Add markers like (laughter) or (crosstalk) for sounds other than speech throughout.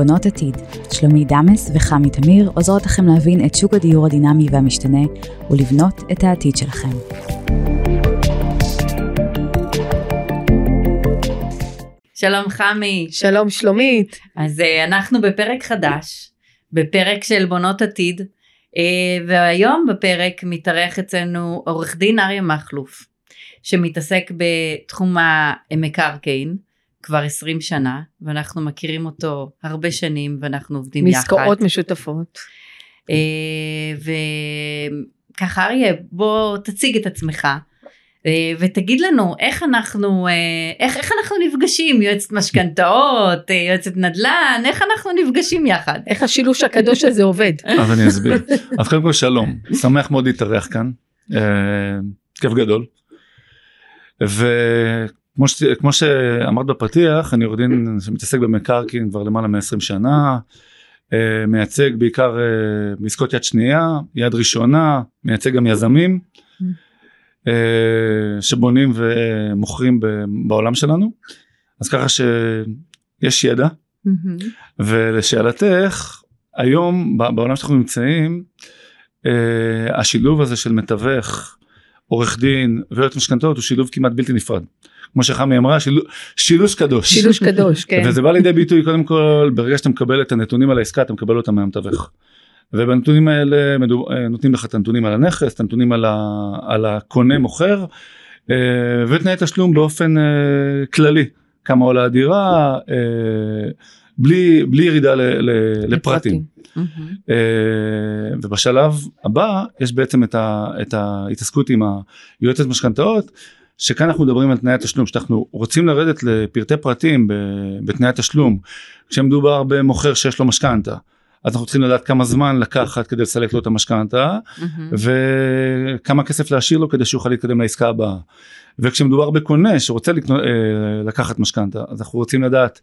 בונות עתיד. שלומי דמס וחמי תמיר עוזרות לכם להבין את שוק הדיור הדינמי והמשתנה ולבנות את העתיד שלכם. שלום חמי. שלום שלומית. אז uh, אנחנו בפרק חדש, בפרק של בונות עתיד, uh, והיום בפרק מתארח אצלנו עורך דין אריה מכלוף, שמתעסק בתחום המקרקעין כבר 20 שנה, ואנחנו מכירים אותו הרבה שנים ואנחנו עובדים יחד. מעסקאות משותפות. Uh, וככה אריה, בוא תציג את עצמך. אה, ותגיד לנו איך אנחנו אה, איך איך אנחנו נפגשים יועצת משכנתאות אה, יועצת נדל"ן איך אנחנו נפגשים יחד איך השילוש הקדוש הזה עובד אז אני אסביר אז קודם כל שלום שמח מאוד להתארח כאן כיף גדול וכמו ש, כמו שאמרת בפתיח אני עורך דין שמתעסק במקרקעין כבר למעלה מ-20 שנה מייצג בעיקר בעסקות יד שנייה יד ראשונה מייצג גם יזמים. אה, שבונים ומוכרים בעולם שלנו אז ככה שיש ידע ולשאלתך היום בעולם שאנחנו נמצאים אה, השילוב הזה של מתווך עורך דין ויועץ משכנתאות הוא שילוב כמעט בלתי נפרד. כמו שחמי אמרה שילוש, שילוש קדוש. שילוש קדוש כן. וזה בא לידי ביטוי קודם כל ברגע שאתה מקבל את הנתונים על העסקה אתה מקבל אותם מהמתווך. ובנתונים האלה מדוב... אה, נותנים לך את הנתונים על הנכס, את הנתונים על, ה... על הקונה מוכר אה, ותנאי תשלום באופן אה, כללי, כמה עולה הדירה, בלי, בלי ירידה ל... ל... לפרטים. Mm-hmm. ובשלב הבא יש בעצם את, ה... את ההתעסקות עם היועצת משכנתאות שכאן אנחנו מדברים על תנאי התשלום שאנחנו רוצים לרדת לפרטי פרטים בתנאי התשלום כשמדובר במוכר שיש לו משכנתה אז אנחנו צריכים לדעת כמה זמן לקחת כדי לסלק לו את המשכנתה mm-hmm. וכמה כסף להשאיר לו כדי שהוא יוכל להתקדם לעסקה הבאה. וכשמדובר בקונה שרוצה לקנות, אה, לקחת משכנתה אז אנחנו רוצים לדעת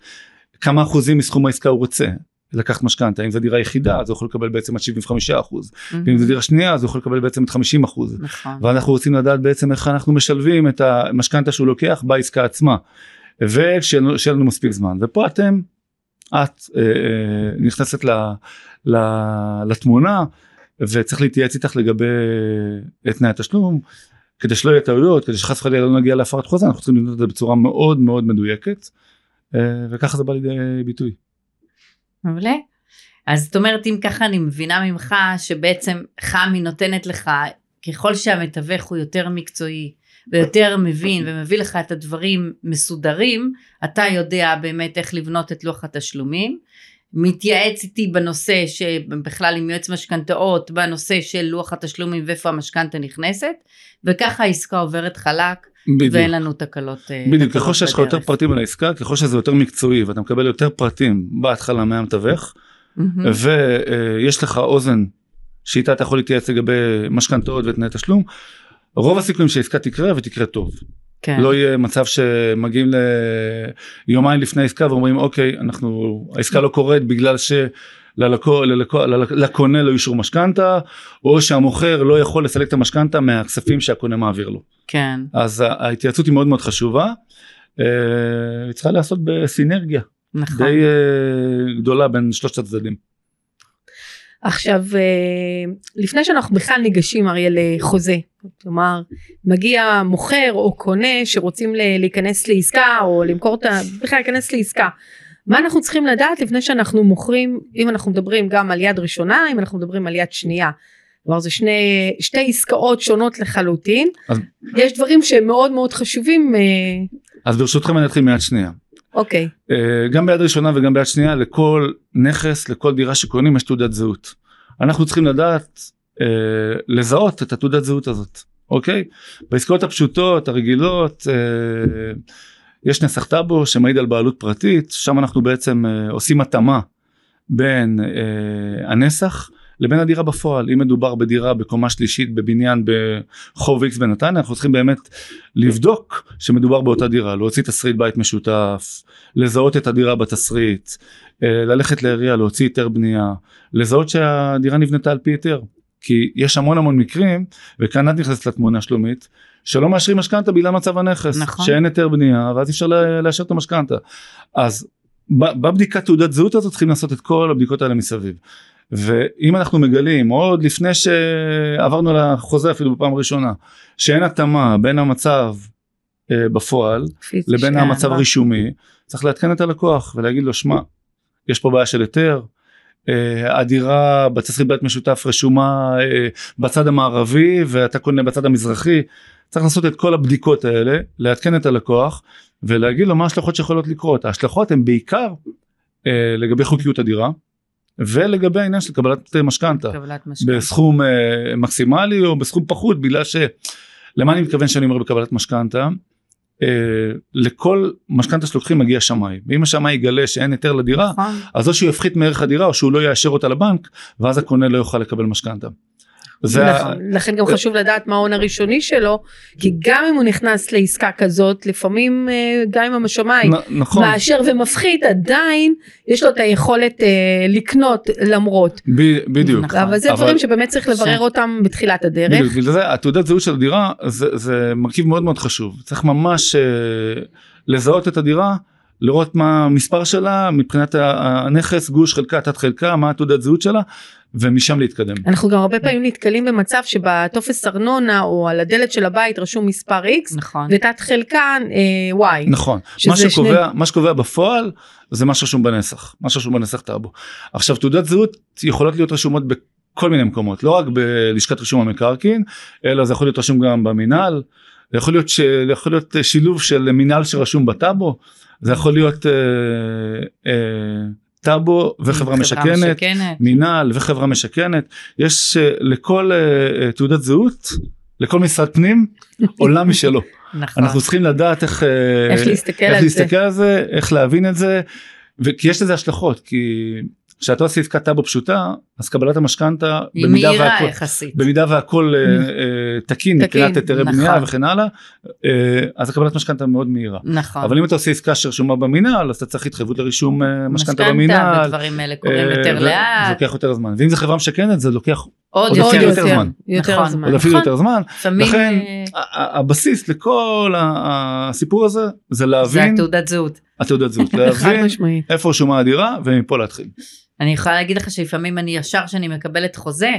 כמה אחוזים מסכום העסקה הוא רוצה לקחת משכנתה אם זו דירה יחידה אז הוא יכול לקבל בעצם עד 75 אחוז mm-hmm. ואם זו דירה שנייה אז הוא יכול לקבל בעצם עד 50 אחוז נכון. ואנחנו רוצים לדעת בעצם איך אנחנו משלבים את המשכנתה שהוא לוקח בעסקה עצמה ושיהיה לנו מספיק זמן ופה אתם את אה, אה, נכנסת ל, ל, לתמונה וצריך להתייעץ איתך לגבי אה, תנאי התשלום כדי שלא יהיה טעויות כדי שחס וחלילה לא נגיע להפרת חוזה אנחנו צריכים לבנות את זה בצורה מאוד מאוד מדויקת אה, וככה זה בא לידי ביטוי. מעולה. אז זאת אומרת אם ככה אני מבינה ממך שבעצם חמי נותנת לך ככל שהמתווך הוא יותר מקצועי ויותר מבין ומביא לך את הדברים מסודרים, אתה יודע באמת איך לבנות את לוח התשלומים. מתייעץ איתי בנושא שבכלל עם יועץ משכנתאות בנושא של לוח התשלומים ואיפה המשכנתה נכנסת וככה העסקה עוברת חלק בדיוק. ואין לנו תקלות. אה, בדיוק ככל שיש לך יותר פרטים על העסקה ככל שזה יותר מקצועי ואתה מקבל יותר פרטים בהתחלה מהמתווך mm-hmm. ויש לך אוזן שאיתה אתה יכול להתייעץ לגבי משכנתאות ותנאי תשלום רוב הסיכויים שהעסקה תקרה ותקרה טוב. כן. לא יהיה מצב שמגיעים ליומיים לפני העסקה ואומרים אוקיי אנחנו העסקה לא קורית בגלל ש... ללקו, ללקו, לקונה לא אישור משכנתה או שהמוכר לא יכול לסלק את המשכנתה מהכספים שהקונה מעביר לו. כן. אז ההתייעצות היא מאוד מאוד חשובה. אה, היא צריכה להיעשות בסינרגיה. נכון. די אה, גדולה בין שלושת הצדדים. עכשיו אה, לפני שאנחנו בכלל ניגשים אריה לחוזה כלומר מגיע מוכר או קונה שרוצים להיכנס לעסקה או למכור את ה... בכלל להיכנס לעסקה מה אנחנו צריכים לדעת לפני שאנחנו מוכרים אם אנחנו מדברים גם על יד ראשונה אם אנחנו מדברים על יד שנייה. כלומר זה שני שתי עסקאות שונות לחלוטין אז... יש דברים שהם מאוד מאוד חשובים. אה, אז ברשותכם אני אתחיל מיד שנייה. אוקיי. Okay. אה, גם ביד ראשונה וגם ביד שנייה לכל נכס לכל דירה שקונים יש תעודת זהות. אנחנו צריכים לדעת uh, לזהות את התעודת זהות הזאת אוקיי? בעסקאות הפשוטות הרגילות יש נסח טאבו שמעיד על בעלות פרטית שם אנחנו בעצם uh, עושים התאמה בין uh, הנסח לבין הדירה בפועל. אם מדובר בדירה בקומה שלישית בבניין בחוב איקס בנתניה אנחנו צריכים באמת לבדוק שמדובר באותה דירה להוציא תסריט בית משותף לזהות את הדירה בתסריט אה, ללכת לעירייה להוציא היתר בנייה לזהות שהדירה נבנתה על פי היתר. כי יש המון המון מקרים וכאן את נכנסת לתמונה שלומית שלא מאשרים משכנתה בגלל מצב הנכס נכון. שאין היתר בנייה ואז אי אפשר לאשר את המשכנתה אז בבדיקת תעודת זהות הזאת צריכים לעשות את כל הבדיקות האלה מסביב. ואם אנחנו מגלים עוד לפני שעברנו לחוזה אפילו בפעם הראשונה שאין התאמה בין המצב אה, בפועל לבין המצב הרישומי צריך לעדכן את הלקוח ולהגיד לו שמע יש פה בעיה של היתר. אה, הדירה בתסריט בית משותף רשומה אה, בצד המערבי ואתה קונה בצד המזרחי צריך לעשות את כל הבדיקות האלה לעדכן את הלקוח ולהגיד לו מה ההשלכות שיכולות לקרות ההשלכות הן בעיקר אה, לגבי חוקיות הדירה ולגבי העניין של קבלת אה, משכנתה. בסכום אה, מקסימלי או בסכום פחות בגלל ש... למה אני מתכוון שאני אומר בקבלת משכנתה? אה, לכל משכנתה שלוקחים מגיע שמאי ואם השמאי יגלה שאין היתר לדירה נכון. אז או שהוא יפחית מערך הדירה או שהוא לא יאשר אותה לבנק ואז הקונה לא יוכל לקבל משכנתה. זה ה- נכון. לכן גם חשוב לדעת מה ההון הראשוני שלו, כי גם אם הוא נכנס לעסקה כזאת, לפעמים אה, גם אם השמאי נ- נכון מאשר ומפחית, עדיין יש לו את היכולת אה, לקנות למרות. ב- בדיוק נכון. אבל זה אבל- דברים שבאמת צריך לברר ש- אותם בתחילת הדרך. בדיוק, בגלל זה התעודת זהות של הדירה זה, זה מרכיב מאוד מאוד חשוב צריך ממש אה, לזהות את הדירה לראות מה המספר שלה מבחינת הנכס גוש חלקה תת חלקה מה התעודת זהות שלה ומשם להתקדם. אנחנו גם הרבה פעמים נתקלים במצב שבטופס ארנונה או על הדלת של הבית רשום מספר X נכון. ותת חלקן אה, Y. נכון מה שקובע שני- מה שקובע בפועל זה מה שרשום בנסח מה שרשום בנסח טאבו. עכשיו תעודת זהות יכולות להיות רשומות בכל מיני מקומות לא רק בלשכת רישום המקרקעין אלא זה יכול להיות רשום גם במינהל. זה יכול להיות, ש... יכול להיות שילוב של מינהל שרשום בטאבו זה יכול להיות אה, אה, טאבו וחברה משכנת משכנת. מינהל וחברה משכנת יש אה, לכל אה, תעודת זהות לכל משרד פנים (laughs) עולם משלו. נכון. אנחנו צריכים לדעת איך, איך להסתכל איך על זה. להסתכל על זה, איך להבין את זה, וכי יש לזה השלכות, כי כשאתה עושה עסקת טאבו פשוטה, אז קבלת המשכנתה, במידה והכל. במידה והכל אה, אה, תקין תקין, מבחינת היתרי נכון. בנייה וכן הלאה, אה, אז הקבלת משכנתה מאוד מהירה. נכון. אבל אם אתה עושה עסקה שרשומה במינהל, אז אתה צריך התחייבות לרישום אה, משכנתה במינהל. ודברים האלה קורים אה, יותר ו- זה לאט. לוקח יותר זמן, ואם זה חברה משכנת זה לוקח עוד עוד עוד יותר. יותר זמן. יותר נכון. זמן. עוד אפילו נכון. יותר זמן, לכן, אה, הבסיס לכל הסיפור הזה זה זה להבין התעודת זהות. התעודת זהות, (laughs) להבין. איפה רשומה הדירה ומפה להתחיל. אני יכולה להגיד לך שלפעמים אני ישר שאני מקבלת חוזה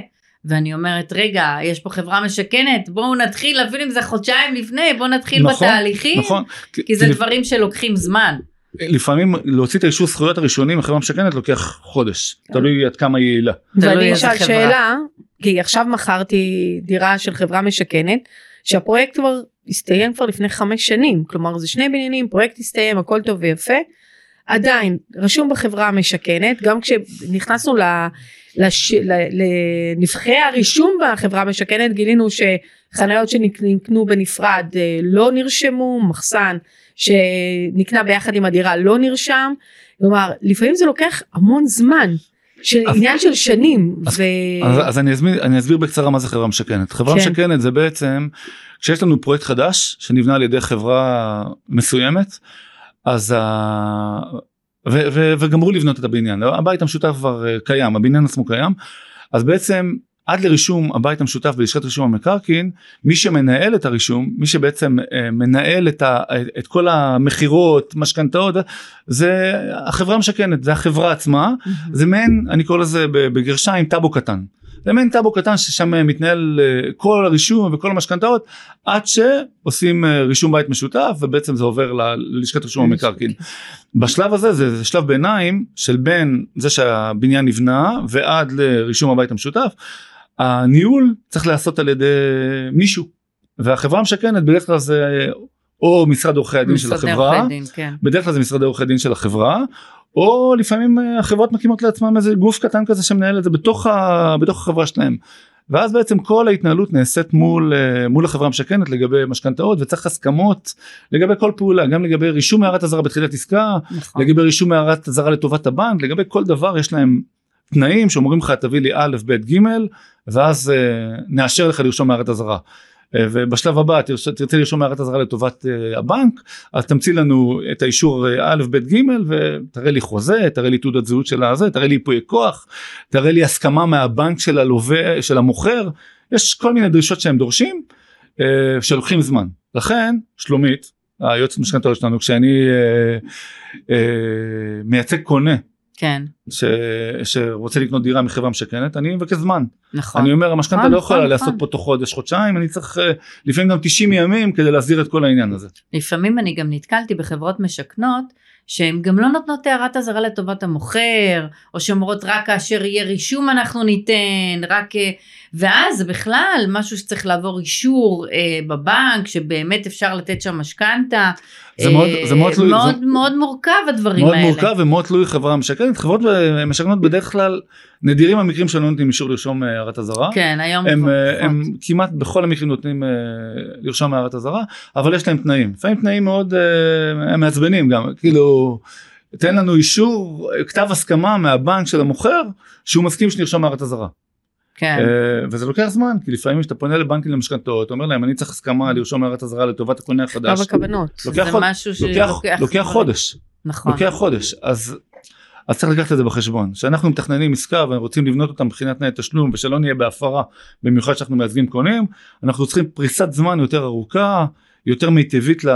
ואני אומרת רגע יש פה חברה משכנת בואו נתחיל להבין אם זה חודשיים לפני בואו נתחיל נכון, בתהליכים נכון, כי זה כי דברים שלוקחים זמן. לפעמים להוציא את האישור זכויות הראשוני מחברה משכנת לוקח חודש, תלוי עד כמה היא יעילה. ואני אשאל. שאלה, כי עכשיו מכרתי דירה של חברה משכנת, שהפרויקט כבר הסתיים כבר לפני חמש שנים, כלומר זה שני בניינים, פרויקט הסתיים, הכל טוב ויפה, עדיין רשום בחברה המשכנת, גם כשנכנסנו ל... לש... ל... לנבחי הרישום בחברה המשכנת גילינו שחניות שנקנו בנפרד אה, לא נרשמו, מחסן שנקנה ביחד עם הדירה לא נרשם, כלומר לפעמים זה לוקח המון זמן, של אז- עניין של שנים, אז- ו... אז, אז אני, אסביר, אני אסביר בקצרה מה זה חברה משכנת. חברה כן. משכנת זה בעצם כשיש לנו פרויקט חדש שנבנה על ידי חברה מסוימת אז ה... ו, ו, וגמרו לבנות את הבניין. הבית המשותף כבר אה, קיים הבניין עצמו קיים. אז בעצם עד לרישום הבית המשותף בלשכת רישום המקרקעין מי שמנהל את הרישום מי שבעצם אה, מנהל את, ה, את כל המכירות משכנתאות זה החברה המשכנת זה החברה עצמה. זה מעין אני קורא לזה בגרשיים טאבו קטן. זה מעין טאבו קטן ששם מתנהל אה, כל הרישום וכל המשכנתאות עד שעושים אה, רישום בית משותף ובעצם זה עובר ללשכת רישום המקרקעין. בשלב הזה זה, זה שלב ביניים של בין זה שהבניין נבנה ועד לרישום הבית המשותף. הניהול צריך להיעשות על ידי מישהו והחברה המשכנת בדרך כלל זה או משרד עורכי הדין של החברה דין, כן. בדרך כלל זה משרדי עורכי דין של החברה או לפעמים אה, החברות מקימות לעצמם איזה גוף קטן כזה שמנהל את זה בתוך, ה, בתוך החברה שלהם. ואז בעצם כל ההתנהלות נעשית מול, אה, מול החברה המשכנת לגבי משכנתאות וצריך הסכמות לגבי כל פעולה גם לגבי רישום הערת אזהרה בתחילת עסקה נכון. לגבי רישום הערת אזהרה לטובת הבנק לגבי כל דבר יש להם תנאים שאומרים לך תביא לי א' ב' ג' ואז אה, נאשר לך לרשום הערת אזהרה. אה, ובשלב הבא תרצה, לרשום הערת אזהרה לטובת אה, הבנק אז תמציא לנו את האישור אה, א' ב' ג' ותראה לי חוזה תראה לי תעודת זהות של הזה תראה לי ייפוי כוח תראה לי הסכמה מהבנק של הלווה של המוכר יש כל מיני דרישות שהם דורשים שלוקחים זמן. לכן שלומית היועצת משכנתאות שלנו כשאני מייצג קונה כן, ש, שרוצה לקנות דירה מחברה משכנת אני מבקש זמן נכון. אני אומר המשכנתה נכון, לא יכולה נכון, לעשות נכון. פה תוך חודש חודשיים אני צריך אה, לפעמים גם 90 ימים כדי להסדיר את כל העניין הזה. לפעמים אני גם נתקלתי בחברות משכנות שהן גם לא נותנות הערת אזהרה לטובת המוכר, או שאומרות רק כאשר יהיה רישום אנחנו ניתן, רק... ואז זה בכלל משהו שצריך לעבור אישור אה, בבנק, שבאמת אפשר לתת שם משכנתה. זה מאוד- אה, זה מאוד תלוי- מאוד, זה- מאוד מורכב הדברים מאוד האלה. מורכב ומאוד תלוי חברה משכנת חברות משכנות בדרך כלל נדירים המקרים שלא נותנים אישור לרשום אה, הערת אזהרה. כן, היום הם, כבר אה, פחות. הם כמעט בכל המקרים נותנים לרשום הערת אזהרה אבל יש להם תנאים לפעמים תנאים מאוד הם מעצבנים גם כאילו תן לנו אישור כתב הסכמה מהבנק של המוכר שהוא מסכים שנרשום הערת אזהרה כן, אה, וזה לוקח זמן כי לפעמים כשאתה פונה לבנקים למשכנתאות אומר להם אני צריך הסכמה לרשום הערת אזהרה לטובת הקונה החדש כתב הכוונות. לוקח זה חוד- משהו לוקח, לוקח זמן. חודש נכון. לוקח חודש אז. אז צריך לקחת את זה בחשבון שאנחנו מתכננים עסקה ורוצים לבנות אותה מבחינת תנאי תשלום ושלא נהיה בהפרה במיוחד שאנחנו מייצגים קונים אנחנו צריכים פריסת זמן יותר ארוכה יותר מיטבית ל,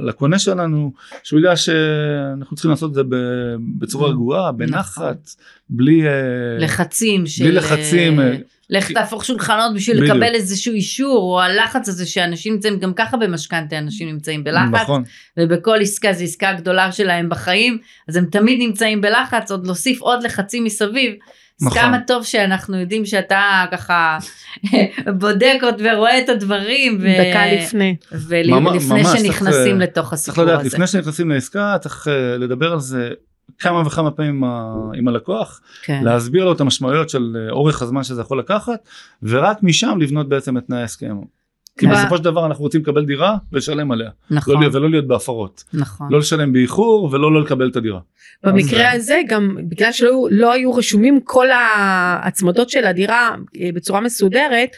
לקונה שלנו שהוא יודע שאנחנו צריכים לעשות את זה בצורה רגועה בנחת בלי אה, לחצים של... בלי לחצים, אה, אה, לך תהפוך שולחנות בשביל בדיוק. לקבל איזשהו אישור, או הלחץ הזה שאנשים נמצאים, גם ככה במשכנתה אנשים נמצאים בלחץ, נכון ובכל עסקה זו עסקה הגדולה שלהם בחיים, אז הם תמיד נמצאים בלחץ, עוד להוסיף עוד לחצים מסביב. אז נכון. כמה טוב שאנחנו יודעים שאתה ככה (laughs) בודק עוד ורואה את הדברים, ו... דקה לפני. ולפני ממש, שנכנסים צריך, לתוך צריך הסיפור לדעת הזה. לפני שנכנסים לעסקה צריך אה, לדבר על זה כמה וכמה פעמים עם ה- עם הלקוח כן. להסביר לו את המשמעויות של אה, אורך הזמן שזה יכול לקחת ורק משם לבנות בעצם את תנאי ההסכם. כי בסופו של דבר אנחנו רוצים לקבל דירה ולשלם עליה נכון, לא ולא להיות בהפרות נכון. לא לשלם באיחור ולא לא לקבל את הדירה. במקרה אז- הזה גם בגלל שלא לא היו רשומים כל ההצמדות של הדירה אה, בצורה מסודרת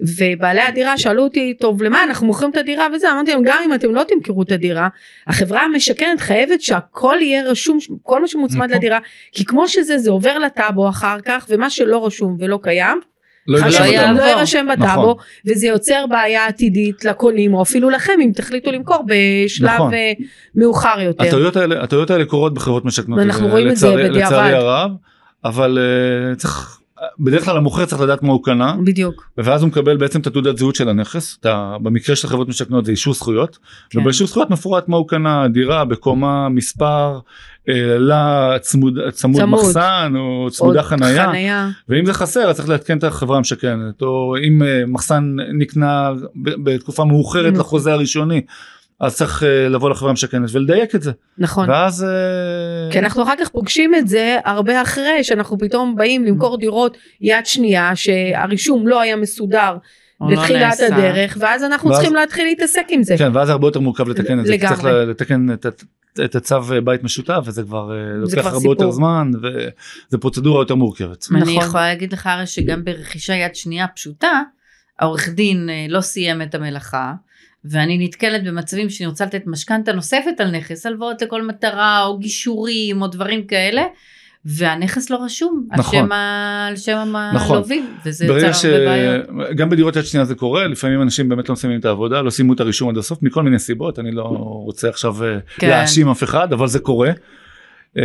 ובעלי הדירה שאלו אותי טוב למה אנחנו מוכרים את הדירה וזה אמרתי להם גם אם אתם לא תמכרו את הדירה החברה המשכנת חייבת שהכל יהיה רשום כל מה שמוצמד נכון. לדירה כי כמו שזה זה עובר לטאבו אחר כך ומה שלא רשום ולא קיים לא יירשם לא גם בטאבו. יירשם נכון. וזה יוצר בעיה עתידית לקונים או אפילו לכם אם תחליטו למכור בשלב נכון. אה, מאוחר יותר. הטעויות האלה הטעויות האלה קורות בחברות משכנות ואנחנו אה, רואים את זה בדיעבד. לצערי הרב אבל אה, צריך בדרך כלל המוכר צריך לדעת מה הוא קנה בדיוק. ואז הוא מקבל בעצם את התעודת זהות של הנכס את ה- במקרה של חברות משכנות זה אישור זכויות כן. ובאישור זכויות מפורט מה הוא קנה דירה בקומה מספר לה צמוד צמוד צמוד. מחסן או צמודה חנייה חנייה. ואם זה חסר אז צריך לעדכן את החברה המשכנת או אם אה, מחסן נקנה ב- בתקופה מאוחרת. לחוזה הראשוני אז צריך אה, לבוא לחברה המשכנת ולדייק את זה נכון. ואז אה, כי אנחנו אחר כך פוגשים את זה הרבה אחרי שאנחנו פתאום באים למכור דירות יד שנייה שהרישום לא היה מסודר לא לתחילת נעשה. הדרך ואז אנחנו ואז- צריכים להתחיל להתעסק עם זה. כן ואז הרבה יותר מורכב לתקן את זה לגמרי. צריך לתקן את, את, הצו בית משותף וזה כבר אה, לוקח כבר הרבה יותר סיפור. זמן וזה פרוצדורה יותר מורכבת. אני נכון. יכולה להגיד לך הרי שגם ברכישה יד שנייה פשוטה, העורך דין אה, לא סיים את המלאכה, ואני נתקלת במצבים שאני רוצה לתת משכנתה נוספת על נכס, הלוואות לכל מטרה, או גישורים, או דברים כאלה, והנכס לא רשום, על נכון. שם ה- על שם נכון. הלווים, וזה ברגע יוצר ש... הרבה בעיות. גם בדירות יד שנייה זה קורה לפעמים אנשים באמת לא מסיימים את העבודה לא סיימו את הרישום עד הסוף מכל מיני סיבות אני לא רוצה עכשיו אה, כן. להאשים אף אחד אבל זה קורה. אה,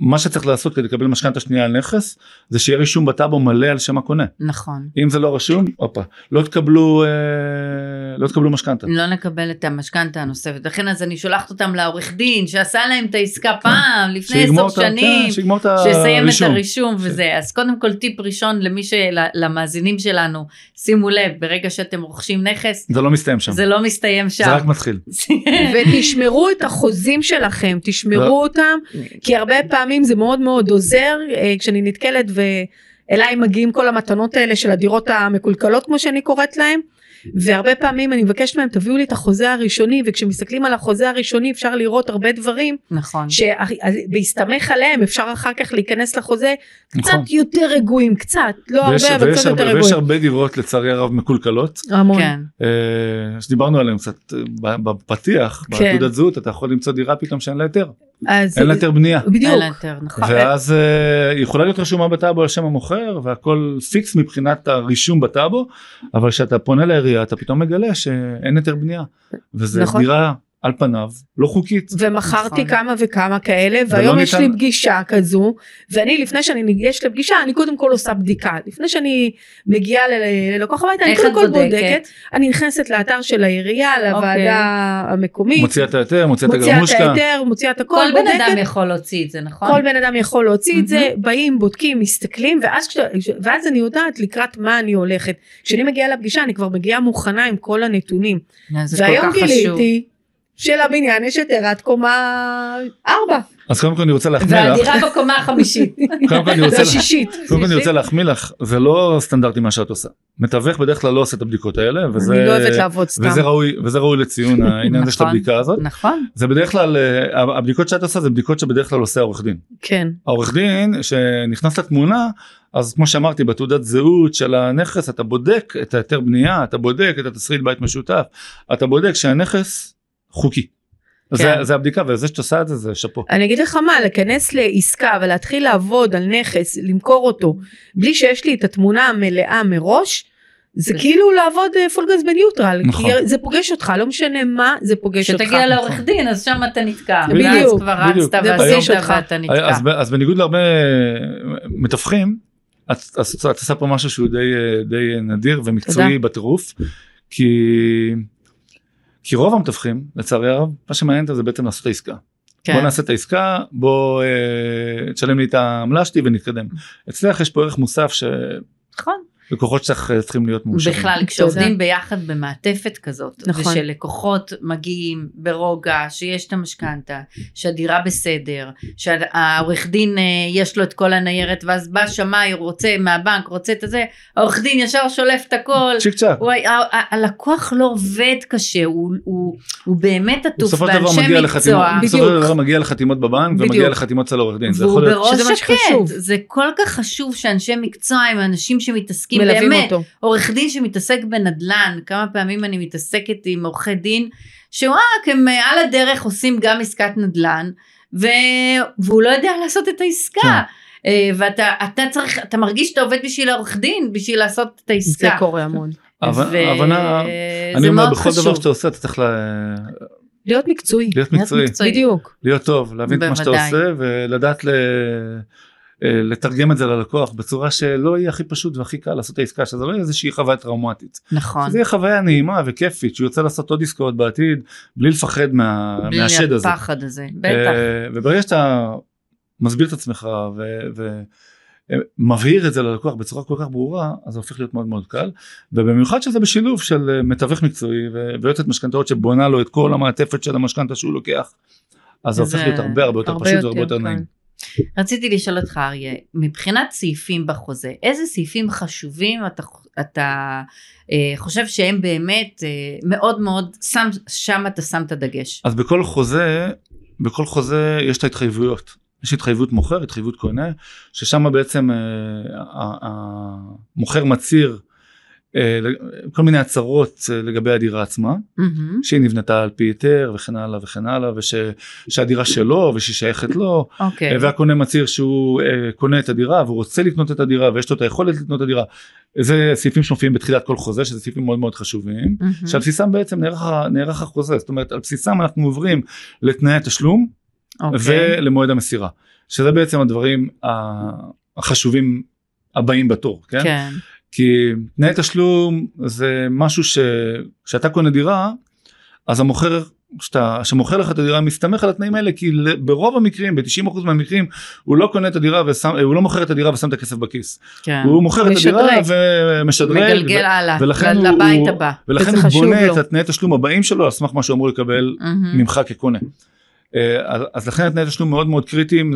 ומה שצריך לעשות כדי לקבל משכנתה שנייה על נכס זה שיהיה רישום בטאבו מלא על שם הקונה נכון. אם זה לא רשום הופה לא תקבלו אה, לא תקבלו משכנתה. לא נקבל את המשכנתה הנוספת, לכן אז אני שולחת אותם לעורך דין שעשה להם את העסקה פעם, לפני כן. עשר שנים, כן, שיגמור את שיסיים את הרישום. הרישום וזה אז קודם כל טיפ ראשון למי של למאזינים שלנו שימו לב ברגע שאתם רוכשים נכס זה לא מסתיים שם זה לא מסתיים שם. זה רק מתחיל. (laughs) ותשמרו את החוזים שלכם לא. תשמרו אותם כי הרבה (laughs) פעמים זה מאוד מאוד עוזר אה, כשאני נתקלת ואליי מגיעים כל המתנות האלה של הדירות המקולקלות כמו שאני קוראת להם. והרבה פעמים אני מבקשת מהם תביאו לי את החוזה הראשוני וכשמסתכלים על החוזה הראשוני אפשר לראות הרבה דברים נכון. שבהסתמך עליהם אפשר אחר כך להיכנס לחוזה נכון. קצת יותר רגועים קצת לא ויש, הרבה אבל ויש, קצת הרבה, יותר ויש רגועים. הרבה דירות לצערי הרב מקולקלות המון. כן. אה, שדיברנו עליהם קצת אה, בפתיח כן. בתעודת זהות אתה יכול למצוא דירה פתאום שאין לה היתר אז אין לה היתר בנייה. בדיוק. אין לה יותר, נכון. ואז אה, היא יכולה להיות רשומה בטאבו על שם המוכר והכל פיקס מבחינת הרישום בטאבו אבל כשאתה פונה לעירייה אתה פתאום מגלה שאין היתר בנייה וזה נכון. דירה על פניו לא חוקית. ומכרתי נכון. כמה וכמה כאלה והיום יש לי פגישה כזו ואני לפני שאני ניגשת לפגישה אני קודם כל עושה בדיקה לפני שאני מגיעה ל- ללקוח הביתה אני קודם כל בודקת? אני נכנסת לאתר של העירייה לוועדה המקומית מוציאה את ההיתר מוציאה את מוציאה את הגרמושקה. ההיתר מוציאה את הכל כל בן אדם יכול להוציא את זה, נכון? כל בן אדם יכול להוציא את זה. באים בודקים מסתכלים ואז, אני יודעת לקראת מה אני הולכת כשאני מגיעה לפגישה אני כבר מגיעה מוכנה עם כל הנתונים זה כל והיום כך גיליתי שלבניין יש היתר עד קומה 4 אז קודם כל אני רוצה להחמיא לך. והדירה בקומה החמישית. קודם כל אני רוצה זה לה- שישית קודם כל אני רוצה להחמיא לך זה לא סטנדרטי מה שאת עושה. מתווך בדרך כלל לא עושה את הבדיקות האלה וזה אני לא אוהבת לעבוד סתם וזה ראוי וזה ראוי לציון (laughs) העניין הזה של נכון. הבדיקה הזאת. נכון. זה בדרך כלל אה, הבדיקות שאת עושה זה בדיקות שבדרך כלל עושה עורך דין. כן העורך דין שנכנס לתמונה אז כמו שאמרתי בתעודת זהות של הנכס אתה בודק את ההיתר בנייה אתה בודק את התסריט בית משותף אתה בודק שהנכס חוקי. כן. זה, זה הבדיקה וזה שאת עושה את זה זה שאפו. אני אגיד לך מה להיכנס לעסקה ולהתחיל לעבוד על נכס למכור אותו בלי שיש לי את התמונה המלאה מראש זה זה- כאילו לעבוד אה, פול גז בניוטרל נכון. כי זה פוגש אותך לא משנה מה זה פוגש אותך. כשתגיע לעורך דין אז שם אתה נתקע. בדיוק, ואז כבר בדיוק. רצת ועשית. ואתה נתקע. אז, בניגוד להרבה מתווכים את, את, את עושה פה משהו שהוא די, אה, די נדיר ומקצועי בטירוף כי, כי רוב המתווכים לצערי הרב מה שמעניין אותם זה בעצם לעשות את העסקה. כן. בוא נעשה את העסקה בוא אה, תשלם לי את העמלה שלי ונתקדם. אצלך יש פה ערך מוסף נכון. שלקוחות שלך אה, צריכים להיות מאושרים. בכלל כשעובדים ביחד במעטפת כזאת נכון. ושלקוחות מגיעים ברוגע שיש את המשכנתה שהדירה בסדר שהעורך דין אה, יש לו את כל הניירת ואז בא שמאי רוצה מהבנק רוצה את הזה העורך דין ישר שולף את הכל. צ'יק צ'אק. ה- ה- הלקוח לא עובד קשה הוא, הוא, הוא באמת עטוף בסופו של דבר באנשי מגיע לחתימות, מקצוע בסופו של. דבר מגיע לחתימות בבנק ומגיע בדיוק. לחתימות אצל עורך דין. זה והוא יכול להיות בראש שקט. זה כל כך חשוב שאנשי מקצוע הם אנשים שמתעסקים מלווים באמת אותו. עורך דין שמתעסק בנדל"ן, כמה פעמים אני מתעסקת עם עורכי דין, שרק הם אה, על הדרך עושים גם עסקת נדל"ן, ו... והוא לא יודע לעשות את העסקה. כן. אה, ואתה אתה צריך, אתה מרגיש שאתה עובד בשביל העורך דין, בשביל לעשות את זה העסקה. קורה המון. הבנ- הבנה, זה אני אומר בכל דבר. שאתה עושה אתה צריך ל- להיות מקצועי. להיות מקצועי. בדיוק. להיות טוב, להבין את מה שאתה. עושה ולדעת ל- אה, לתרגם את זה ללקוח בצורה שלא יהיה הכי פשוט והכי קל לעשות את העסקה שזה לא יהיה איזושהי חוויה טראומטית. נכון. שזה יהיה חוויה נעימה וכיפית שהוא יוצא לעשות עוד עסקאות בעתיד בלי לפחד מה- בלי מהשד הזה. הפחד הזה, בטח. אה, וברגע שאתה מסביר את עצמך ומבהיר את זה ללקוח בצורה כל כך ברורה אז זה הופך להיות מאוד מאוד קל ובמיוחד שזה בשילוב של אה, מתווך מקצועי ו- ויועצת משכנתאות שבונה לו את כל המעטפת של המשכנתה שהוא לוקח. אז זה זה הופך להיות הרבה הרבה יותר הרבה פשוט והרבה יותר קל. נעים. רציתי לשאול אותך אריה, מבחינת סעיפים בחוזה, איזה סעיפים חשובים אתה, אתה אה, חושב שהם באמת אה, מאוד מאוד, שם, שם אתה שם את הדגש. אז בכל חוזה בכל חוזה יש את ההתחייבויות. יש התחייבות מוכר התחייבות קונה ששם בעצם אה, המוכר מצהיר אה, כל מיני הצהרות אה, לגבי הדירה עצמה. מהמם. שהיא נבנתה על פי היתר וכן הלאה וכן הלאה ושהדירה שלו ושהיא שייכת לו אוקיי. והקונה מצהיר שהוא אה, קונה את הדירה והוא רוצה לקנות את הדירה ויש לו את היכולת לקנות את הדירה. זה סעיפים שמופיעים בתחילת כל חוזה שזה סעיפים מאוד מאוד חשובים מהמם. שעל בסיסם בעצם נערך, נערך החוזה זאת אומרת על בסיסם אנחנו עוברים לתנאי התשלום אוקיי. ולמועד המסירה שזה בעצם הדברים החשובים הבאים בתור כן? כן. כי תנאי תשלום זה משהו שכשאתה קונה דירה אז המוכר שאתה שמוכר לך את הדירה מסתמך על התנאים האלה כי ל- ברוב המקרים ב-90% מהמקרים הוא לא קונה את הדירה ושם הוא לא מוכר את הדירה ושם את הכסף בכיס כן. הוא מוכר את הדירה משדרג. ומשדרג מגלגל ו- הלאה, ולכן הוא- לבית הוא- הבא. ולכן הוא בונה לו. את התנאי תשלום הבאים שלו על סמך מה שהוא אמור לקבל מהמם. ממך כקונה. אה, אז- לכן התנאי תשלום מאוד מאוד קריטיים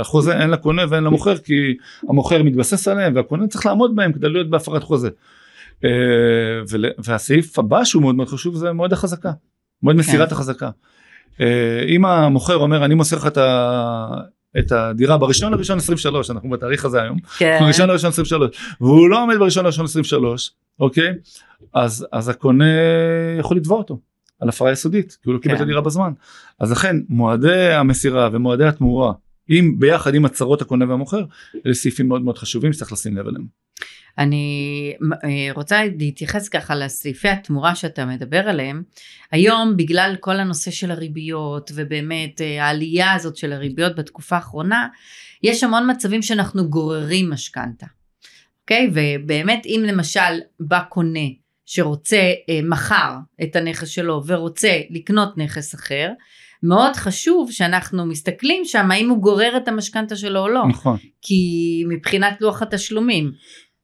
לחוזה הן לקונה והן למוכר כי המוכר מתבסס עליהם והקונה צריך לעמוד בהם כדי להיות בהפרת חוזה. אה, והסעיף הבא שהוא מאוד מאוד חשוב זה מועד החזקה. מועד מסירת החזקה. אה, אם המוכר אומר אני מוסר לך את ה- את הדירה בראשון לראשון 23 אנחנו בתאריך הזה היום כן. בראשון לראשון 23 והוא לא עומד בראשון לראשון 23 אוקיי אז אז הקונה יכול לתבוע אותו על הפרה יסודית כי הוא לא קיבל את כן. הדירה בזמן אז לכן מועדי המסירה ומועדי התמורה עם ביחד עם הצהרות הקונה והמוכר אלה סעיפים מאוד מאוד חשובים שצריך לשים לב אליהם. אני אה, רוצה להתייחס ככה לסעיפי התמורה שאתה מדבר עליהם. היום בגלל כל הנושא של הריביות ובאמת אה, העלייה הזאת של הריביות בתקופה האחרונה, יש המון מצבים שאנחנו גוררים משכנתה. אוקיי? ובאמת אם למשל בא קונה שרוצה אה, מחר את הנכס שלו ורוצה לקנות נכס אחר, מאוד חשוב שאנחנו מסתכלים שם האם הוא גורר את המשכנתה שלו או לא. נכון. כי מבחינת לוח התשלומים.